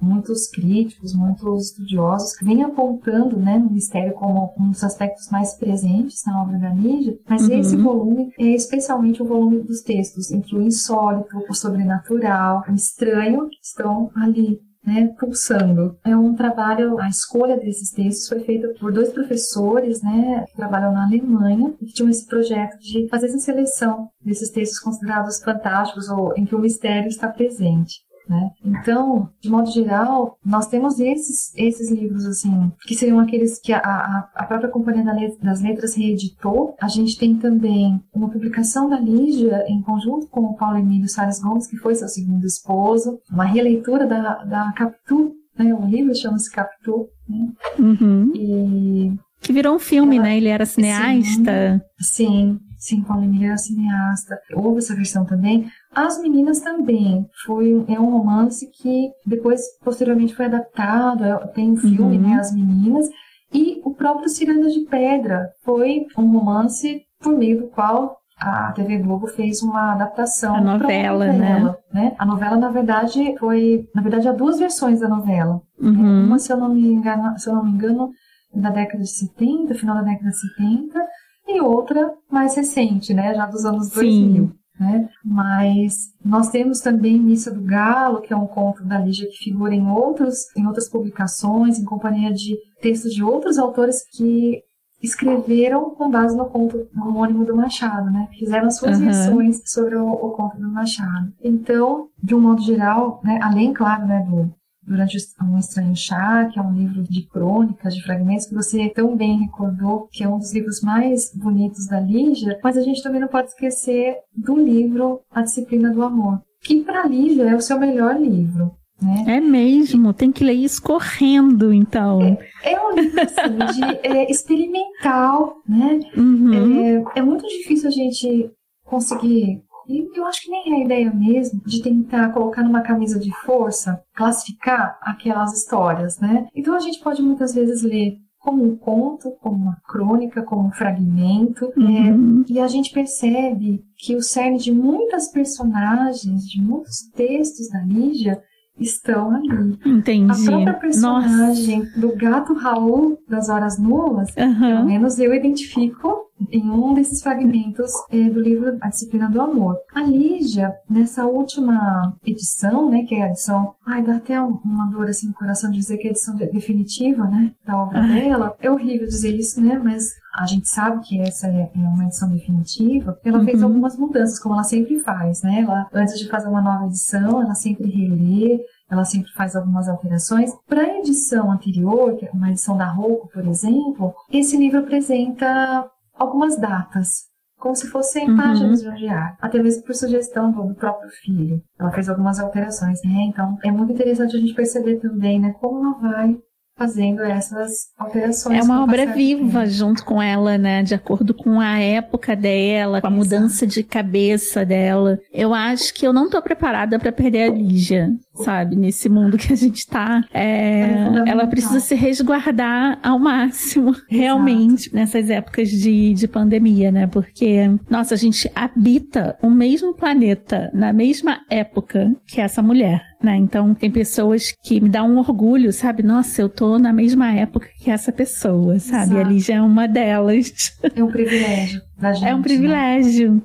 Muitos críticos, muitos estudiosos vêm apontando né, o mistério como um dos aspectos mais presentes na obra da Lígia, mas uhum. esse volume é especialmente o volume dos textos em que o insólito, o sobrenatural, o estranho estão ali né, pulsando. É um trabalho, a escolha desses textos foi feita por dois professores, né, que trabalham na Alemanha e que tinham esse projeto de fazer essa seleção desses textos considerados fantásticos ou em que o mistério está presente. Né? Então, de modo geral, nós temos esses, esses livros, assim, que seriam aqueles que a, a, a própria Companhia das Letras reeditou. A gente tem também uma publicação da Lígia em conjunto com o Paulo Emílio Salles Gomes, que foi seu segundo esposo, uma releitura da, da Capitu, né? O livro chama-se Capitu, né? Uhum. E... Que virou um filme, ela, né? Ele era cineasta. Sim, sim. Sim, Paulo Emílio era cineasta. Houve essa versão também. As Meninas também. Foi, é um romance que depois, posteriormente, foi adaptado. É, tem um filme, uhum. né? As Meninas. E o próprio Ciranda de Pedra foi um romance por meio do qual a TV Globo fez uma adaptação. A novela, novela né? né? A novela, na verdade, foi. Na verdade, há duas versões da novela. Uhum. Uma, se eu não me engano, se eu não me engano, da década de 70, final da década de 70, e outra mais recente, né? Já dos anos Sim. 2000. Né? Mas nós temos também Missa do Galo, que é um conto da Lígia que figura em, outros, em outras publicações, em companhia de textos de outros autores que escreveram com base no conto homônimo do Machado, né? Fizeram suas uhum. versões sobre o, o, conto do Machado. Então, de um modo geral, né, além, claro, né, do, durante um estranho chá, que é um livro de crônicas, de fragmentos que você tão bem recordou, que é um dos livros mais bonitos da Lígia, mas a gente também não pode esquecer do livro A Disciplina do Amor, que para Lígia é o seu melhor livro. Né? É mesmo, tem que ler isso correndo, então. É, é um livro assim, de, é, experimental, né? Uhum. É, é muito difícil a gente conseguir e eu acho que nem é a ideia mesmo de tentar colocar numa camisa de força, classificar aquelas histórias, né? Então a gente pode muitas vezes ler como um conto, como uma crônica, como um fragmento, uhum. é, e a gente percebe que o cerne de muitas personagens, de muitos textos da Lígia, estão ali. Entendi. A própria personagem Nossa. do gato Raul das Horas Nuas, uhum. pelo menos eu identifico em um desses fragmentos é, do livro A Disciplina do Amor. A Lígia, nessa última edição, né, que é a edição, ai, dá até uma dor assim no coração de dizer que é a edição definitiva, né, da obra dela. É horrível dizer isso, né, mas a gente sabe que essa é, uma edição definitiva. Ela uhum. fez algumas mudanças, como ela sempre faz, né? Ela, antes de fazer uma nova edição, ela sempre relê, ela sempre faz algumas alterações. Para a edição anterior, que é uma edição da Rocco, por exemplo, esse livro apresenta algumas datas, como se fossem uhum. páginas de um diário, até mesmo por sugestão do próprio filho. Ela fez algumas alterações, né? Então é muito interessante a gente perceber também, né, como ela vai fazendo essas alterações. É uma obra viva junto com ela, né? De acordo com a época dela, com a mudança de cabeça dela. Eu acho que eu não tô preparada para perder a Lígia. sabe? Nesse mundo que a gente tá. É, é ela precisa se resguardar ao máximo, Exato. realmente, nessas épocas de, de pandemia, né? Porque, nossa, a gente habita o mesmo planeta na mesma época que essa mulher. Né? Então, tem pessoas que me dão um orgulho, sabe? Nossa, eu tô na mesma época que essa pessoa, sabe? Exato. Ali já é uma delas. É um privilégio da gente. É um privilégio. Né?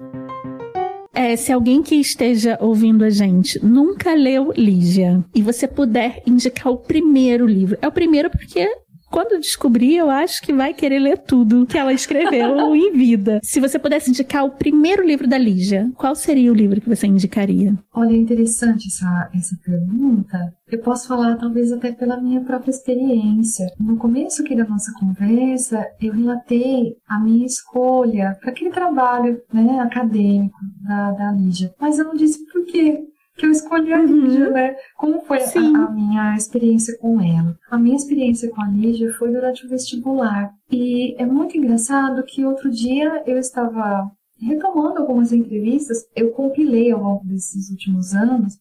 É, se alguém que esteja ouvindo a gente nunca leu Lígia e você puder indicar o primeiro livro, é o primeiro porque quando descobrir, eu acho que vai querer ler tudo que ela escreveu em vida. Se você pudesse indicar o primeiro livro da Lígia, qual seria o livro que você indicaria? Olha, é interessante essa, essa pergunta. Eu posso falar, talvez, até pela minha própria experiência. No começo aqui da nossa conversa, eu relatei a minha escolha para aquele trabalho né, acadêmico da, da Lígia. Mas eu não disse por quê que eu escolhi a Lígia, uhum. né? Como foi a, a, minha experiência com ela? A minha experiência com a Lígia foi durante o vestibular. E é muito engraçado que outro dia eu estava retomando algumas entrevistas, eu compilei ao longo desses últimos anos,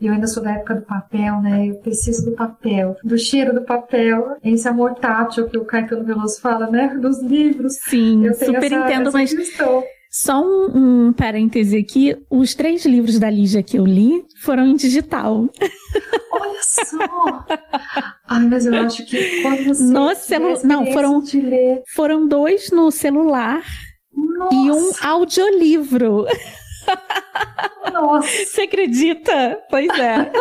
e eu ainda sou da época do papel, né? Eu preciso do papel, do cheiro do papel, esse amor tátil que o Caetano Veloso fala, né? Dos livros. Sim, eu super essa, entendo, essa mas questão. Só um, um parêntese aqui: os três livros da Lígia que eu li foram em digital. Olha só! Ai, mas eu acho que quando você. No celu... Não, foram, foram dois no celular Nossa. e um audiolivro. Nossa. Você acredita? Pois é.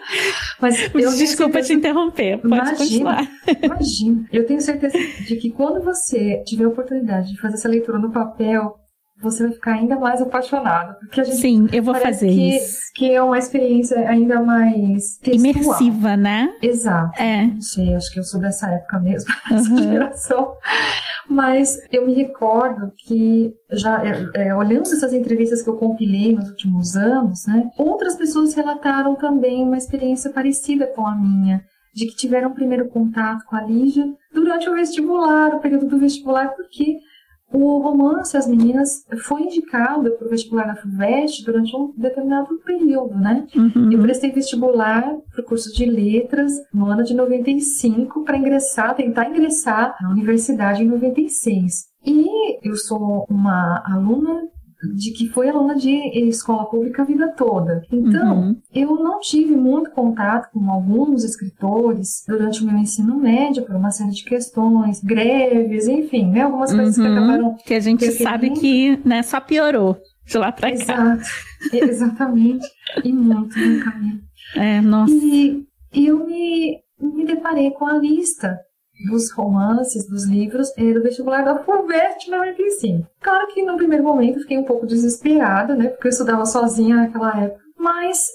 Mas Desculpa certeza... te interromper. Pode imagina, continuar. Imagina. Eu tenho certeza de que quando você tiver a oportunidade de fazer essa leitura no papel, você vai ficar ainda mais apaixonado. Porque a gente Sim, eu vou fazer que, isso. Que é uma experiência ainda mais textual. Imersiva, né? Exato. É. Não sei, acho que eu sou dessa época mesmo, dessa uhum. geração. Mas eu me recordo que, já é, é, olhando essas entrevistas que eu compilei nos últimos anos, né, outras pessoas relataram também uma experiência parecida com a minha de que tiveram primeiro contato com a Lígia durante o vestibular, o período do vestibular, porque o romance As Meninas foi indicado para o vestibular da FUVEST durante um determinado período, né? Uhum. Eu prestei vestibular para o curso de letras no ano de 95 para ingressar, tentar ingressar na universidade em 96. E eu sou uma aluna de que foi aluna de escola pública a vida toda. Então, uhum. eu não tive muito contato com alguns escritores durante o meu ensino médio por uma série de questões, greves, enfim, né, algumas coisas uhum. que acabaram que a gente sabe que, né, só piorou de lá para cá. Exatamente, e muito no caminho. É, nossa. E eu me me deparei com a lista dos romances, dos livros, é, do vestibular da FUVEST 95. Claro que no primeiro momento fiquei um pouco desesperada, né? Porque eu estudava sozinha naquela época. Mas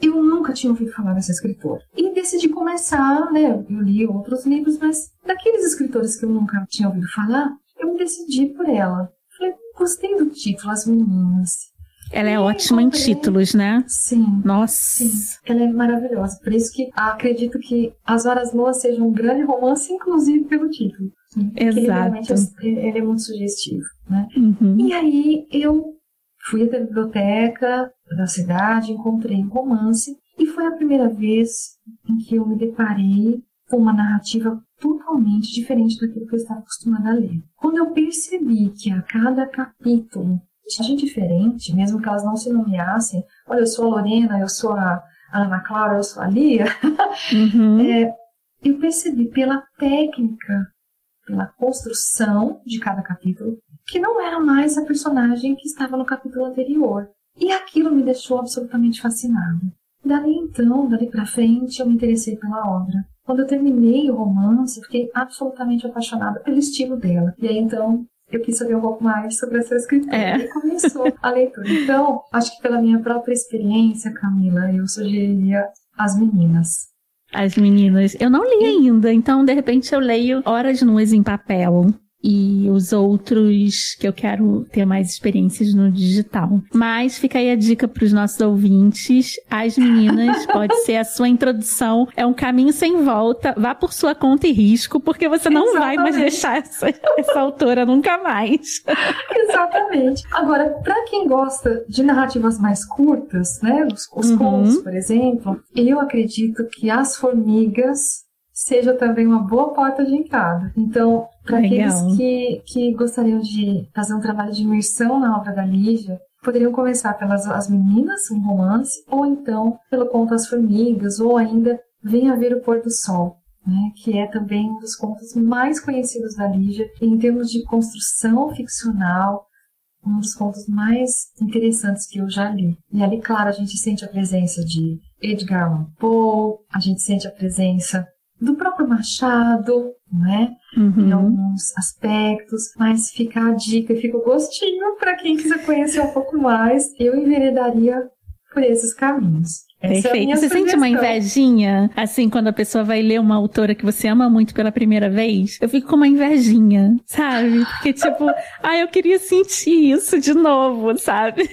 eu nunca tinha ouvido falar dessa escritora. E decidi começar, né? Eu li outros livros, mas daqueles escritores que eu nunca tinha ouvido falar, eu me decidi por ela. Falei, gostei do título, As Meninas. Ela é ótima em títulos, né? Sim. Nossa. Sim. Ela é maravilhosa. Por isso que acredito que As Horas Boas seja um grande romance, inclusive pelo título. Exato. Ele realmente é, ele é muito sugestivo, né? Uhum. E aí eu fui até a biblioteca da cidade, encontrei um romance e foi a primeira vez em que eu me deparei com uma narrativa totalmente diferente daquilo que eu estava acostumada a ler. Quando eu percebi que a cada capítulo tinha diferente, mesmo que elas não se nomeassem. Olha, eu sou a Lorena, eu sou a Ana Clara, eu sou a Lia. Uhum. É, eu percebi pela técnica, pela construção de cada capítulo, que não era mais a personagem que estava no capítulo anterior. E aquilo me deixou absolutamente fascinada. Dali então, dali para frente, eu me interessei pela obra. Quando eu terminei o romance, eu fiquei absolutamente apaixonada pelo estilo dela. E aí então eu quis saber um pouco mais sobre essa escritora é. e começou a leitura. Então, acho que pela minha própria experiência, Camila, eu sugeriria As Meninas. As Meninas. Eu não li ainda, então de repente eu leio Horas Nuas em Papel. E os outros que eu quero ter mais experiências no digital. Mas fica aí a dica para os nossos ouvintes. As meninas pode ser a sua introdução. É um caminho sem volta. Vá por sua conta e risco, porque você não Exatamente. vai mais deixar essa, essa autora nunca mais. Exatamente. Agora, para quem gosta de narrativas mais curtas, né, os, os uhum. contos, por exemplo, eu acredito que As Formigas seja também uma boa porta de entrada. Então, para aqueles que, que gostariam de fazer um trabalho de imersão na obra da Lígia, poderiam começar pelas As Meninas, um romance, ou então pelo conto As Formigas, ou ainda Venha Ver o Pôr do Sol, né, que é também um dos contos mais conhecidos da Lígia, em termos de construção ficcional, um dos contos mais interessantes que eu já li. E ali, claro, a gente sente a presença de Edgar Allan Poe, a gente sente a presença do próprio Machado, né? Uhum. Em alguns aspectos, mas fica a dica, fica o gostinho para quem quiser conhecer um pouco mais. Eu enveredaria por esses caminhos. Essa é Perfeito. É você sugestão. sente uma invejinha, assim, quando a pessoa vai ler uma autora que você ama muito pela primeira vez? Eu fico com uma invejinha, sabe? Porque, tipo, ah, eu queria sentir isso de novo, sabe?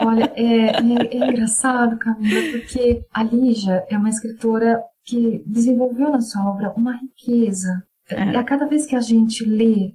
Olha, é, é, é engraçado, Camila, porque a Lígia é uma escritora que desenvolveu na sua obra uma riqueza. É. E a cada vez que a gente lê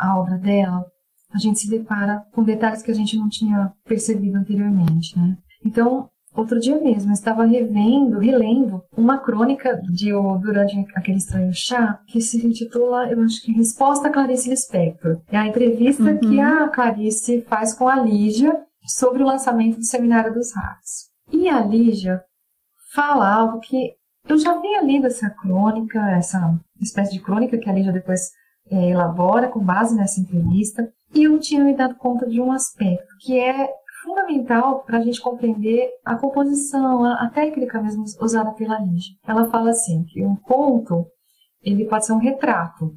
a obra dela, a gente se depara com detalhes que a gente não tinha percebido anteriormente, né? Então, outro dia mesmo, eu estava revendo, relendo uma crônica de durante aquele estranho chá, que se intitula, eu acho que Resposta a Clarice Lispector. É a entrevista uhum. que a Clarice faz com a Lígia sobre o lançamento do Seminário dos Ratos. E a Lígia fala algo que eu já havia lido essa crônica, essa espécie de crônica que a Lígia depois é, elabora com base nessa entrevista, e eu tinha me dado conta de um aspecto que é fundamental para a gente compreender a composição, a, a, técnica mesmo usada pela Lígia. Ela fala assim que um conto ele pode ser um retrato.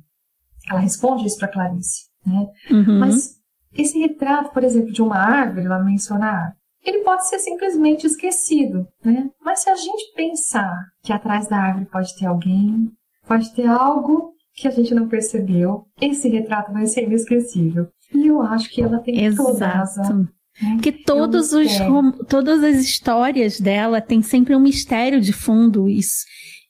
Ela responde isso para Clarice, né? Uhum. Mas esse retrato, por exemplo, de uma árvore, ela menciona ele pode ser simplesmente esquecido, né? Mas se a gente pensar que atrás da árvore pode ter alguém, pode ter algo que a gente não percebeu, esse retrato vai ser inesquecível. E eu acho que ela tem Exato. toda a razão. Né? Que todos os, todas as histórias dela tem sempre um mistério de fundo isso.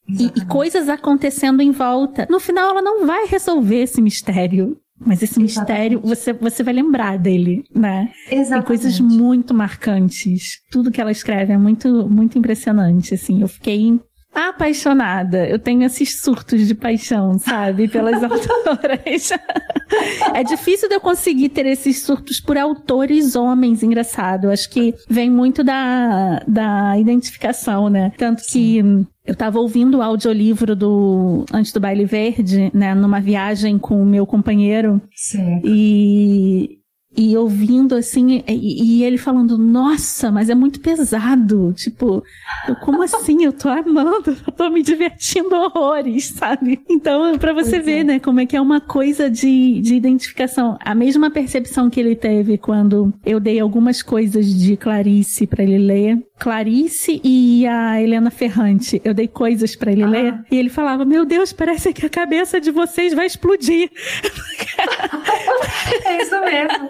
E, e, coisas acontecendo em volta. No final, ela não vai resolver esse mistério. Mas esse Exatamente. mistério, você, você vai lembrar dele, né? Exatamente. Tem coisas muito marcantes. Tudo que ela escreve é muito, muito impressionante, assim. Eu fiquei apaixonada. Eu tenho esses surtos de paixão, sabe? Pelas autoras. é difícil de eu conseguir ter esses surtos por autores homens, engraçado. Acho que vem muito da, da identificação, né? Tanto que eu estava ouvindo o audiolivro do Antes do Baile Verde, né, numa viagem com o meu companheiro. Certo. E e ouvindo assim, e, e, ele falando, nossa, mas é muito pesado. Tipo, eu, como assim? Eu tô amando, eu tô me divertindo horrores, sabe? Então, para você pois ver, é. né, como é que é uma coisa de, de identificação. A mesma percepção que ele teve quando eu dei algumas coisas de Clarice para ele ler. Clarice e a Helena Ferrante, eu dei coisas para ele ah. ler, e ele falava: Meu Deus, parece que a cabeça de vocês vai explodir. é isso mesmo.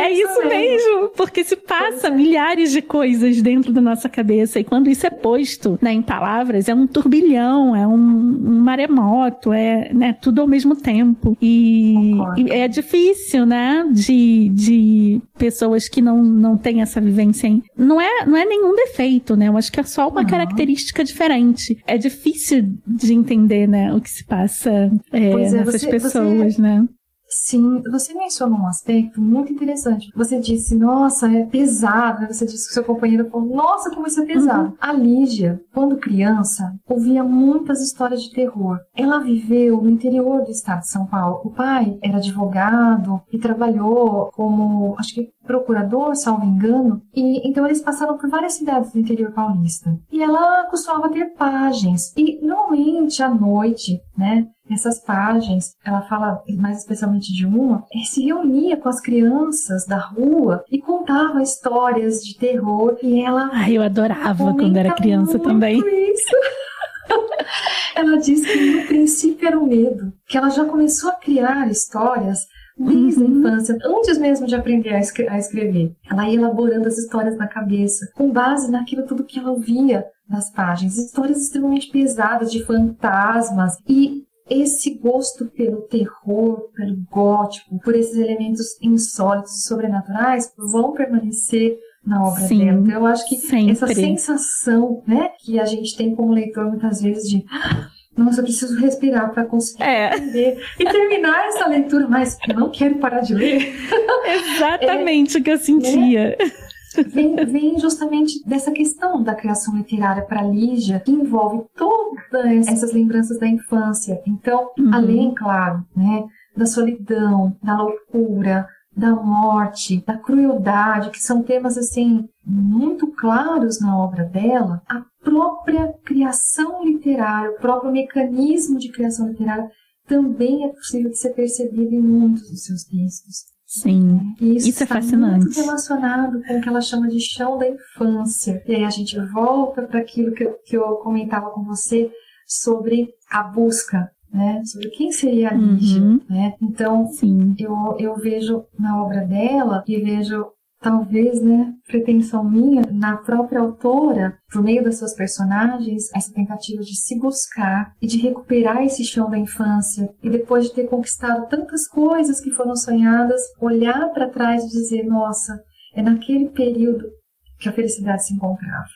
É, isso, mesmo. porque se passa é. milhares de coisas dentro da nossa cabeça e quando isso é posto né, em palavras, é um turbilhão, é um, um maremoto, é né, tudo ao mesmo tempo. E, e, é difícil, né, de, de pessoas que não, não têm essa vivência. Em, não, é, não é nenhum defeito, né? Eu acho que é só uma característica diferente. É difícil de entender, né, o que se passa é, é, nessas você, pessoas, você... né? Sim, você mencionou um aspecto muito interessante. Você disse, nossa, é pesado. Você disse que seu companheiro falou, nossa, como isso é pesado. Uhum. A Lígia, quando criança, ouvia muitas histórias de terror. Ela viveu no interior do estado de São Paulo. O pai era advogado e trabalhou como, acho que procurador, salvo engano, e então eles passaram por várias cidades do interior paulista. E ela costumava ter páginas. E normalmente à noite, né, essas páginas, ela fala mais especialmente de uma, é, se reunia com as crianças da rua e contava histórias de terror e ela. Ai, eu adorava quando era criança também. Isso. ela diz que no princípio era o medo, que ela já começou a criar histórias desde uhum. a infância, antes mesmo de aprender a, escre a, escrever. Ela ia elaborando as histórias na cabeça, com base naquilo tudo que ela ouvia nas páginas. Histórias extremamente pesadas de fantasmas e esse gosto pelo terror, pelo gótico, por esses elementos insólitos e sobrenaturais vão permanecer na obra Sim, dela. Então eu acho que sempre. essa sensação, né, que a gente tem como leitor muitas vezes de nossa, eu preciso respirar para conseguir é. entender e terminar essa leitura, mas eu não quero parar de ler. Exatamente é, o que eu sentia. Né? Vem, vem, justamente dessa questão da criação literária para Lígia, que envolve todas essas lembranças da infância. Então, uhum. além, claro, né, da solidão, da loucura, da morte, da crueldade, que são temas assim muito claros na obra dela, a própria criação literária, o próprio mecanismo de criação literária também é possível de ser percebido em muitos dos seus textos. Sim, isso, isso é fascinante. muito relacionado com o que ela chama de chão da infância. E aí a gente volta para aquilo que eu, que eu comentava com você sobre a busca né, sobre quem seria a Lígia, uhum. né? Então, Sim. Eu, eu vejo na obra dela e vejo talvez, né, pretensão minha, na própria autora, por meio das suas personagens, essa tentativa de se buscar e de recuperar esse chão da infância e depois de ter conquistado tantas coisas que foram sonhadas, olhar para trás e dizer, nossa, é naquele período que a felicidade se encontrava.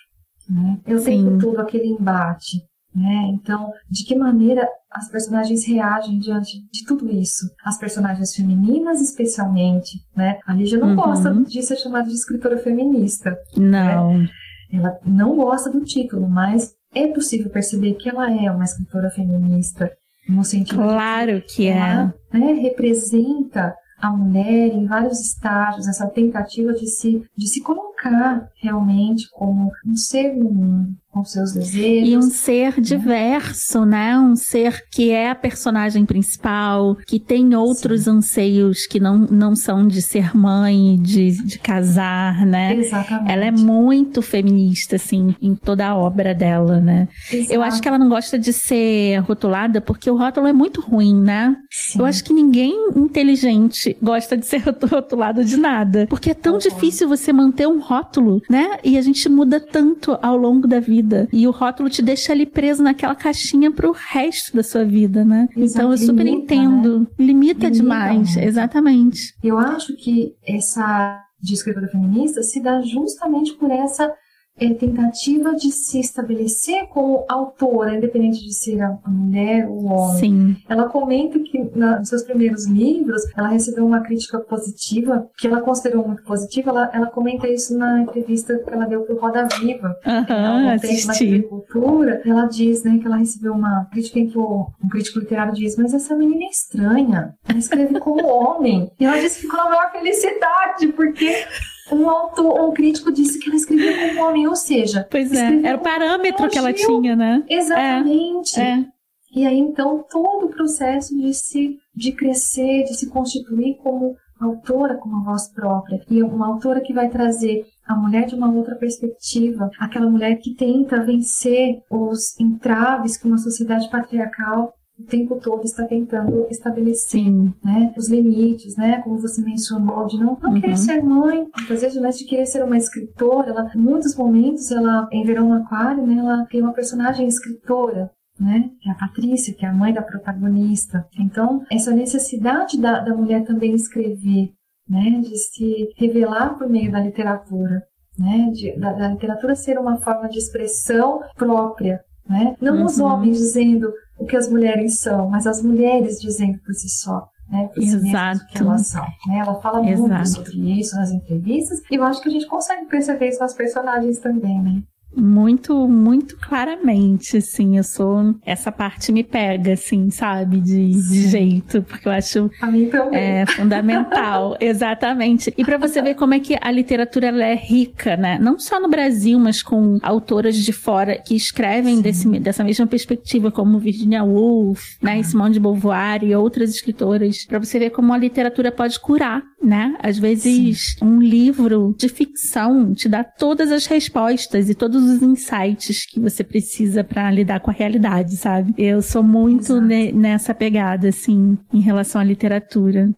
Né? Eu tenho todo aquele embate, né? Então, de que maneira as personagens reagem diante de tudo isso? As personagens femininas, especialmente, né? A Lígia não uhum. gosta de ser chamada de escritora feminista. Não. Né? Ela não gosta do título, mas é possível perceber que ela é uma escritora feminista no sentido claro que, que ela, é. Né, representa a mulher em vários estágios, essa tentativa de se, de se colocar realmente como um ser no mundo, com seus desejos. E um ser diverso, né? Um ser que é a personagem principal, que tem outros Sim. anseios que não, não são de ser mãe, de, de casar, né? Exatamente. Ela é muito feminista, assim, em toda a obra dela, né? Exato. Eu acho que ela não gosta de ser rotulada porque o rótulo é muito ruim, né? Sim. Eu acho que ninguém inteligente gosta de ser rotulado de nada. Porque é tão uhum. difícil você manter um rótulo, né? E a gente muda tanto ao longo da vida vida. E o rótulo te deixa ali preso naquela caixinha pro resto da sua vida, né? Exato. Então eu super Limita, entendo. Né? Limita, Limita, demais, né? exatamente. Eu acho que essa de escritora feminista se dá justamente por essa é, tentativa de se estabelecer como autora, independente de ser a mulher ou o homem. Sim. Ela comenta que na, nos seus primeiros livros ela recebeu uma crítica positiva, que ela considerou muito positiva. Ela, ela comenta isso na entrevista que ela deu para o Roda Viva. Assisti. Na agricultura. Ela diz né, que ela recebeu uma crítica em que o, um crítico literário diz: Mas essa menina é estranha. Ela escreve como homem. E ela disse que ficou na maior felicidade, porque um autor, um crítico disse que ela escrevia como homem, ou seja, pois é, era o parâmetro que ela tinha, né? Exatamente. É, é. E aí então todo o processo de se de crescer, de se constituir como autora com uma voz própria e uma autora que vai trazer a mulher de uma outra perspectiva, aquela mulher que tenta vencer os entraves que uma sociedade patriarcal o tempo todo está tentando estabelecer né, os limites, né, como você mencionou, de não, não uhum. querer ser mãe, às vezes, mas de querer ser uma escritora. Ela, em muitos momentos, ela, em Verão no Aquário, né, ela tem uma personagem escritora, né? Que é a Patrícia, que é a mãe da protagonista. Então, essa necessidade da, da mulher também escrever, né? De se revelar por meio da literatura, né? De, da, da literatura ser uma forma de expressão própria, né? Não uhum. os homens dizendo o que as mulheres são, mas as mulheres dizendo por si só. Né, Exato. Que elas são. Né? Ela fala Exato. muito sobre isso nas entrevistas e eu acho que a gente consegue perceber isso nas personagens também, né? Muito, muito claramente, assim, eu sou, essa parte me pega, assim, sabe, de, de jeito, porque eu acho é, fundamental, exatamente. E para você ver como é que a literatura ela é rica, né, não só no Brasil, mas com autoras de fora que escrevem desse, dessa mesma perspectiva, como Virginia Woolf, né, Simone de Beauvoir e outras escritoras, para você ver como a literatura pode curar, né, às vezes Sim. um livro de ficção te dá todas as respostas e todos os insights que você precisa para lidar com a realidade, sabe? Eu sou muito ne nessa pegada, assim, em relação à literatura.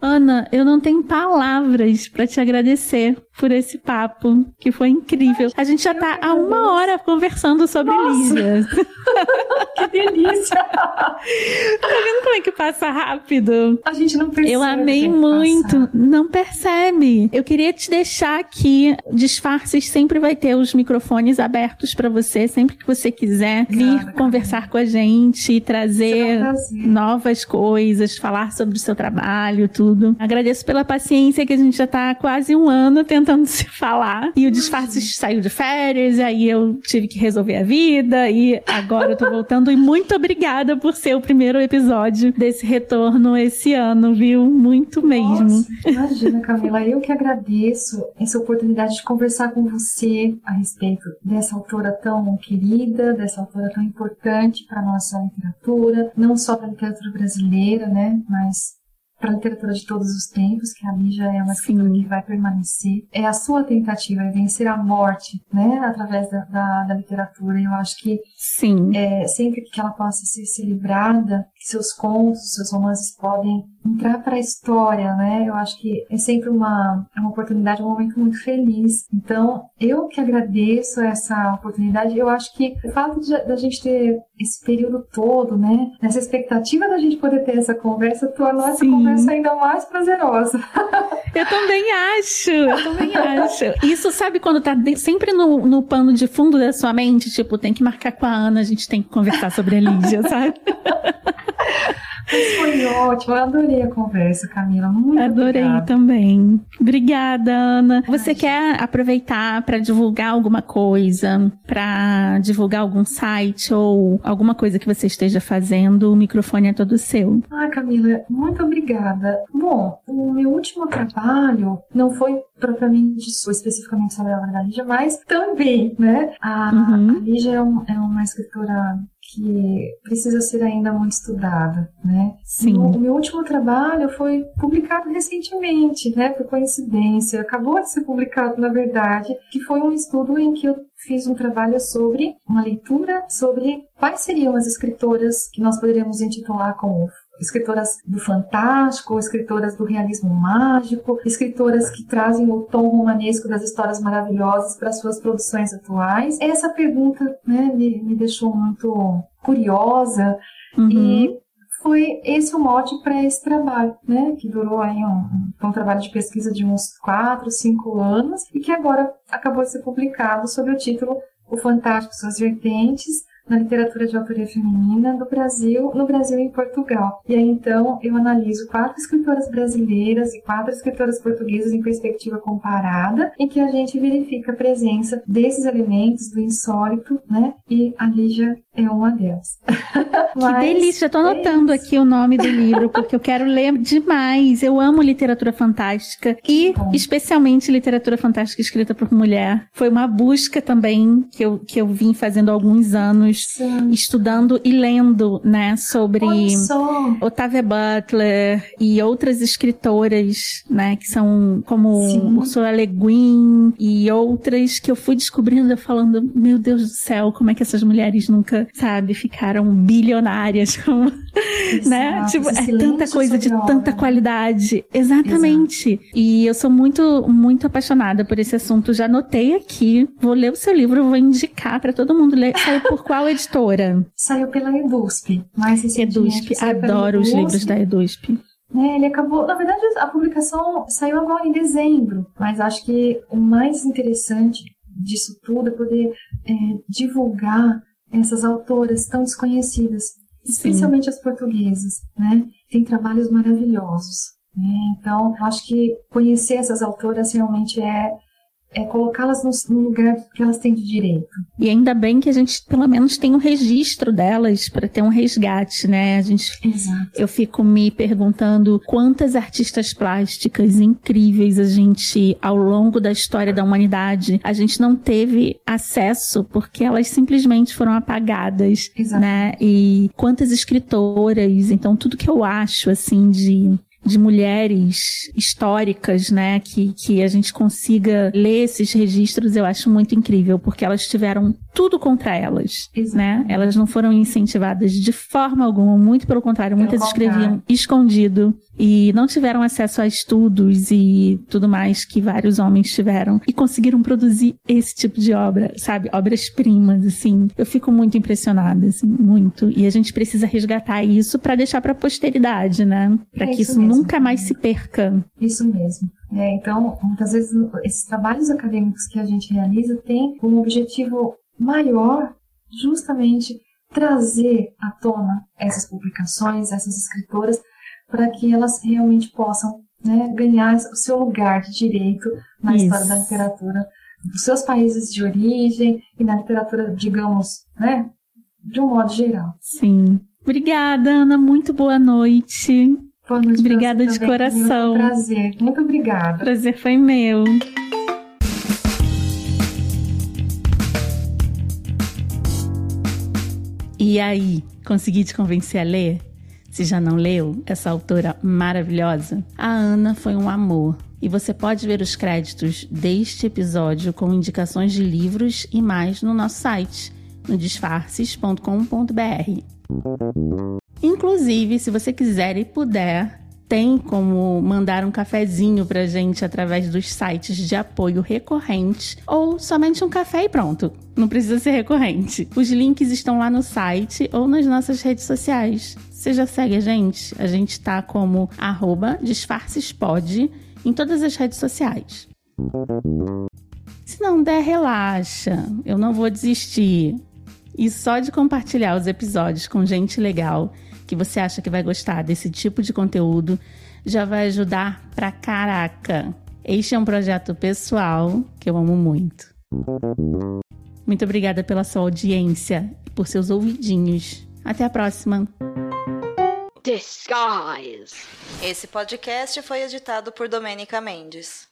Ana, eu não tenho palavras para te agradecer por esse papo, que foi incrível. A gente já tá há uma hora conversando sobre Nossa. Lígia. que delícia! tá vendo como é que passa rápido? A gente não percebe. Eu amei muito. Passa. Não percebe. Eu queria te deixar aqui. Disfarces sempre vai ter os microfones abertos para você, sempre que você quiser vir claro, conversar com a gente trazer novas coisas, falar sobre o seu trabalho, tudo. Agradeço pela paciência que a gente já tá há quase um ano tentando tentando se falar. E o disfarce saiu de férias, e aí eu tive que resolver a vida, e agora eu tô voltando. E muito obrigada por ser o primeiro episódio desse retorno esse ano, viu? Muito mesmo. Nossa, imagina, Camila, eu que agradeço essa oportunidade de conversar com você a respeito dessa autora tão querida, dessa autora tão importante para nossa literatura, não só para a literatura brasileira, né, mas para a literatura de todos os tempos, que ali já é uma escritora que vai permanecer. É a sua tentativa de vencer a morte, né, através da, da, da literatura. Eu acho que Sim. É, sempre que ela possa ser, ser livrada, seus contos, seus romances podem entrar para a história, né? Eu acho que é sempre uma, é uma oportunidade, um momento muito feliz. Então, eu que agradeço essa oportunidade. Eu acho que o fato da gente ter esse período todo, né? Nessa expectativa da gente poder ter essa conversa, tornou essa conversa ainda mais prazerosa. Eu também acho, eu também acho. Isso, sabe, quando tá sempre no, no pano de fundo da sua mente, tipo, tem que marcar com a Ana, a gente tem que conversar sobre a Lídia, sabe? Mas foi ótimo, eu adorei a conversa, Camila. Muito Adorei obrigada. também. Obrigada, Ana. Você Ai. quer aproveitar para divulgar alguma coisa, para divulgar algum site ou alguma coisa que você esteja fazendo? O microfone é todo seu. Ah, Camila, muito obrigada. Bom, o meu último trabalho não foi propriamente especificamente sobre a Lígia, mas também, né? A, uhum. a Lígia é, um, é uma escritora que precisa ser ainda muito estudada, né? Sim. O, o, meu último trabalho foi publicado recentemente, né? Por coincidência, acabou de ser publicado, na verdade, que foi um estudo em que eu fiz um trabalho sobre uma leitura sobre quais seriam as escritoras que nós poderíamos intitular como escritoras do fantástico, escritoras do realismo mágico, escritoras que trazem o tom romanesco das histórias maravilhosas para suas produções atuais. Essa pergunta né, me, me deixou muito curiosa uhum. e foi esse o mote para esse trabalho, né? Que durou aí um, um, trabalho de pesquisa de uns 4, 5 anos e que agora acabou de ser publicado sob o título O Fantástico, Suas Vertentes, na literatura de autoria feminina do Brasil, no Brasil e em Portugal. E aí então eu analiso quatro escritoras brasileiras e quatro escritoras portuguesas em perspectiva comparada, em que a gente verifica a presença desses elementos do insólito, né? E a Lígia é uma delas. que delícia, estou anotando é aqui o nome do livro, porque eu quero ler demais. Eu amo literatura fantástica e Bom. especialmente literatura fantástica escrita por mulher. Foi uma busca também que eu, que eu vim fazendo há alguns anos, Sim. estudando e lendo, né, sobre Octavia Butler e outras escritoras, né, que são como Sim. Ursula Le Guin e outras que eu fui descobrindo falando, meu Deus do céu, como é que essas mulheres nunca sabe, ficaram bilionárias, como, né? Tipo, é tanta coisa de tanta qualidade. Exatamente. Exato. E eu sou muito, muito apaixonada por esse assunto. Já anotei aqui, vou ler o seu livro, vou indicar para todo mundo ler. Saiu por qual editora? Saiu pela Edusp. Mais Edusp, adoro os livros da Edusp. É, ele acabou, na verdade, a publicação saiu agora em dezembro, mas acho que o mais interessante disso tudo é poder é, divulgar essas autoras tão desconhecidas, especialmente Sim. as portuguesas, né? Tem trabalhos maravilhosos. Né? Então, acho que conhecer essas autoras realmente é é colocá-las no, lugar que elas têm de direito. E ainda bem que a gente pelo menos tem um registro delas para ter um resgate, né? A gente, Exato. eu fico me perguntando quantas artistas plásticas incríveis a gente, ao longo da história da humanidade, a gente não teve acesso porque elas simplesmente foram apagadas, Exato. né? E quantas escritoras, então tudo que eu acho assim de de mulheres históricas, né, que, que a gente consiga ler esses registros, eu acho muito incrível, porque elas tiveram tudo contra elas, Exato. né? Elas não foram incentivadas de forma alguma, muito pelo contrário, pelo muitas contrário. escreviam escondido e não tiveram acesso a estudos e tudo mais que vários homens tiveram e conseguiram produzir esse tipo de obra, sabe? Obras-primas, assim. Eu fico muito impressionada, assim, muito. E a gente precisa resgatar isso para deixar para posteridade, né? Para é que isso, nunca mais se perca. Isso mesmo. É, então, muitas vezes, esses trabalhos acadêmicos que a gente realiza têm como objetivo maior justamente trazer à tona essas publicações, essas escritoras, para que elas realmente possam né, ganhar o seu lugar de direito na Isso. história da literatura dos seus países de origem e na literatura, digamos, né, de um modo geral. Sim. Obrigada, Ana. Muito boa noite. Boa noite. Obrigada de coração. Muito prazer. Muito obrigada. Prazer foi meu. E aí, consegui te convencer a ler? Se já não leu essa autora maravilhosa, a Ana foi um amor. E você pode ver os créditos deste episódio com indicações de livros e mais no nosso site, no disfarces.com.br. Inclusive, se você quiser e puder, tem como mandar um cafezinho pra gente através dos sites de apoio recorrente ou somente um café e pronto. Não precisa ser recorrente. Os links estão lá no site ou nas nossas redes sociais. Você já segue a gente? A gente tá como disfarcespod em todas as redes sociais. Se não der, relaxa. Eu não vou desistir. E só de compartilhar os episódios com gente legal que você acha que vai gostar desse tipo de conteúdo já vai ajudar pra caraca. Este é um projeto pessoal que eu amo muito. Muito obrigada pela sua audiência e por seus ouvidinhos. Até a próxima. Disguise. Esse podcast foi editado por Domênica Mendes.